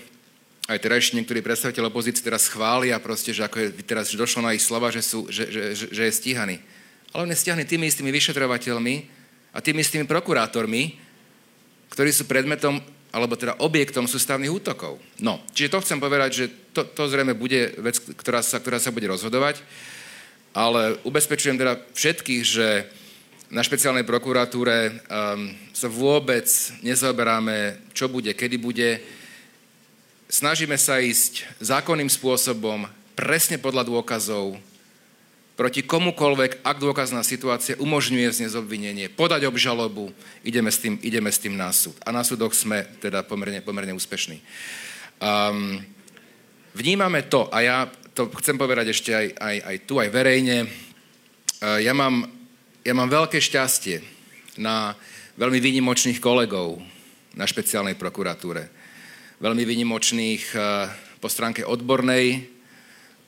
aj terajší niektorí predstaviteľ opozície teraz chvália proste, že ako je, teraz že došlo na ich slova, že, sú, že, že, že, že je stíhaný. Ale on je stíhaný tými istými vyšetrovateľmi a tými istými prokurátormi, ktorí sú predmetom alebo teda objektom sústavných útokov. No, čiže to chcem povedať, že to, to zrejme bude vec, ktorá sa, ktorá sa bude rozhodovať, ale ubezpečujem teda všetkých, že na špeciálnej prokuratúre um, sa vôbec nezaoberáme, čo bude, kedy bude. Snažíme sa ísť zákonným spôsobom, presne podľa dôkazov, proti komukolvek, ak dôkazná situácia umožňuje vzniesť obvinenie, podať obžalobu, ideme s tým, ideme s tým na súd. A na súdoch sme teda pomerne, pomerne úspešní. Um, vnímame to, a ja to chcem povedať ešte aj, aj, aj tu, aj verejne, uh, ja mám ja mám veľké šťastie na veľmi výnimočných kolegov na špeciálnej prokuratúre. Veľmi výnimočných eh, po stránke odbornej,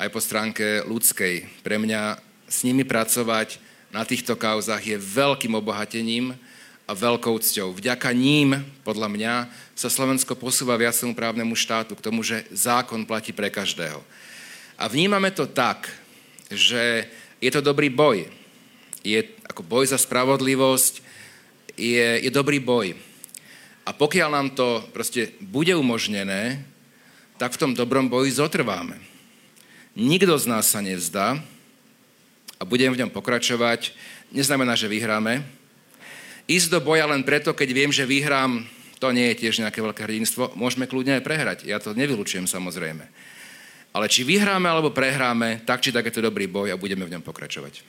aj po stránke ľudskej. Pre mňa s nimi pracovať na týchto kauzach je veľkým obohatením a veľkou cťou. Vďaka ním, podľa mňa, sa Slovensko posúva viac tomu právnemu štátu, k tomu, že zákon platí pre každého. A vnímame to tak, že je to dobrý boj je ako boj za spravodlivosť, je, je dobrý boj. A pokiaľ nám to proste bude umožnené, tak v tom dobrom boji zotrváme. Nikto z nás sa nevzdá a budem v ňom pokračovať. Neznamená, že vyhráme. Ísť do boja len preto, keď viem, že vyhrám, to nie je tiež nejaké veľké hrdinstvo. Môžeme kľudne aj prehrať. Ja to nevylučujem samozrejme. Ale či vyhráme alebo prehráme, tak či tak je to dobrý boj a budeme v ňom pokračovať.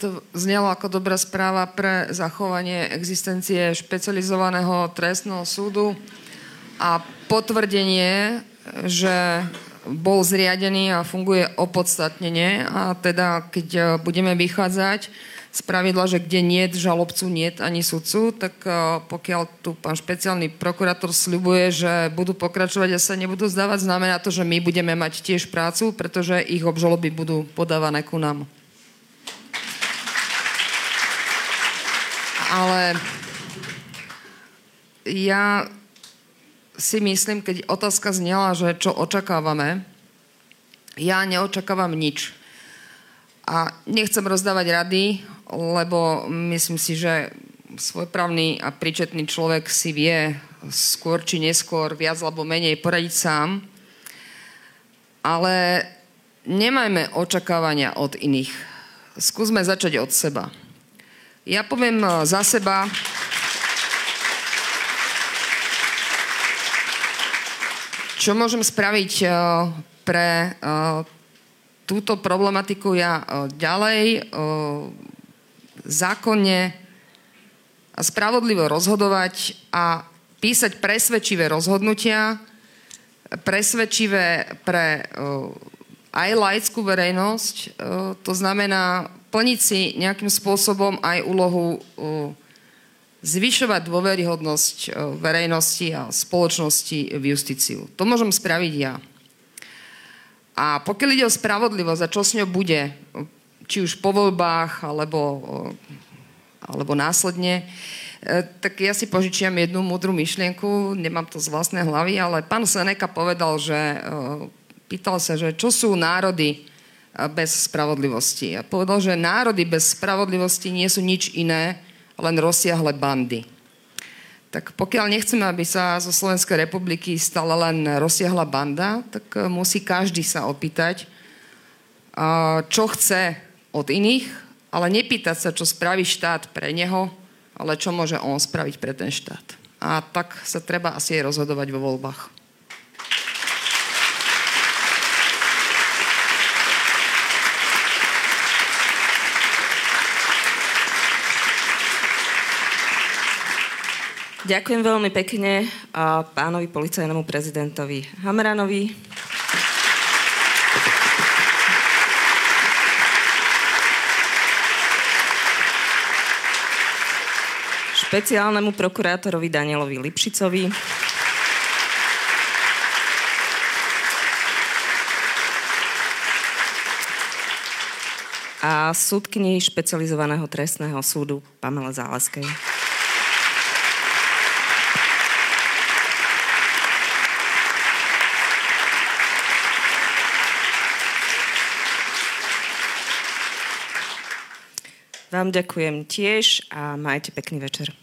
To znelo ako dobrá správa pre zachovanie existencie špecializovaného trestného súdu a potvrdenie, že bol zriadený a funguje opodstatnenie a teda keď budeme vychádzať z pravidla, že kde nie žalobcu, nie ani sudcu, tak e, pokiaľ tu pán špeciálny prokurátor sľubuje, že budú pokračovať a sa nebudú zdávať, znamená to, že my budeme mať tiež prácu, pretože ich obžaloby budú podávané ku nám. Ale ja si myslím, keď otázka znela, že čo očakávame, ja neočakávam nič. A nechcem rozdávať rady, lebo myslím si, že svojprávny a príčetný človek si vie skôr či neskôr viac alebo menej poradiť sám. Ale nemajme očakávania od iných. Skúsme začať od seba. Ja poviem e, za seba, čo môžem spraviť e, pre túto problematiku? Ja ďalej zákonne a spravodlivo rozhodovať a písať presvedčivé rozhodnutia, presvedčivé pre aj laickú verejnosť, to znamená plniť si nejakým spôsobom aj úlohu zvyšovať dôveryhodnosť verejnosti a spoločnosti v justíciu. To môžem spraviť ja. A pokiaľ ide o spravodlivosť a čo s ňou bude, či už po voľbách alebo, alebo následne, e, tak ja si požičiam jednu múdru myšlienku, nemám to z vlastnej hlavy, ale pán Seneca povedal, že e, pýtal sa, že čo sú národy bez spravodlivosti. A povedal, že národy bez spravodlivosti nie sú nič iné, len rozsiahle bandy. Tak pokiaľ nechceme, aby sa zo Slovenskej republiky stala len rozsiahla banda, tak e, musí každý sa opýtať, čo chce od iných, ale nepýtať sa, čo spraví štát pre neho, ale čo môže on spraviť pre ten štát. A tak sa treba asi aj rozhodovať vo voľbách. Ďakujem veľmi pekne pánovi policajnému prezidentovi Hamranovi. špeciálnemu prokurátorovi Danielovi Lipšicovi. a súdkyni špecializovaného trestného súdu Pamela Záleskej. Vám ďakujem tiež a majte pekný večer.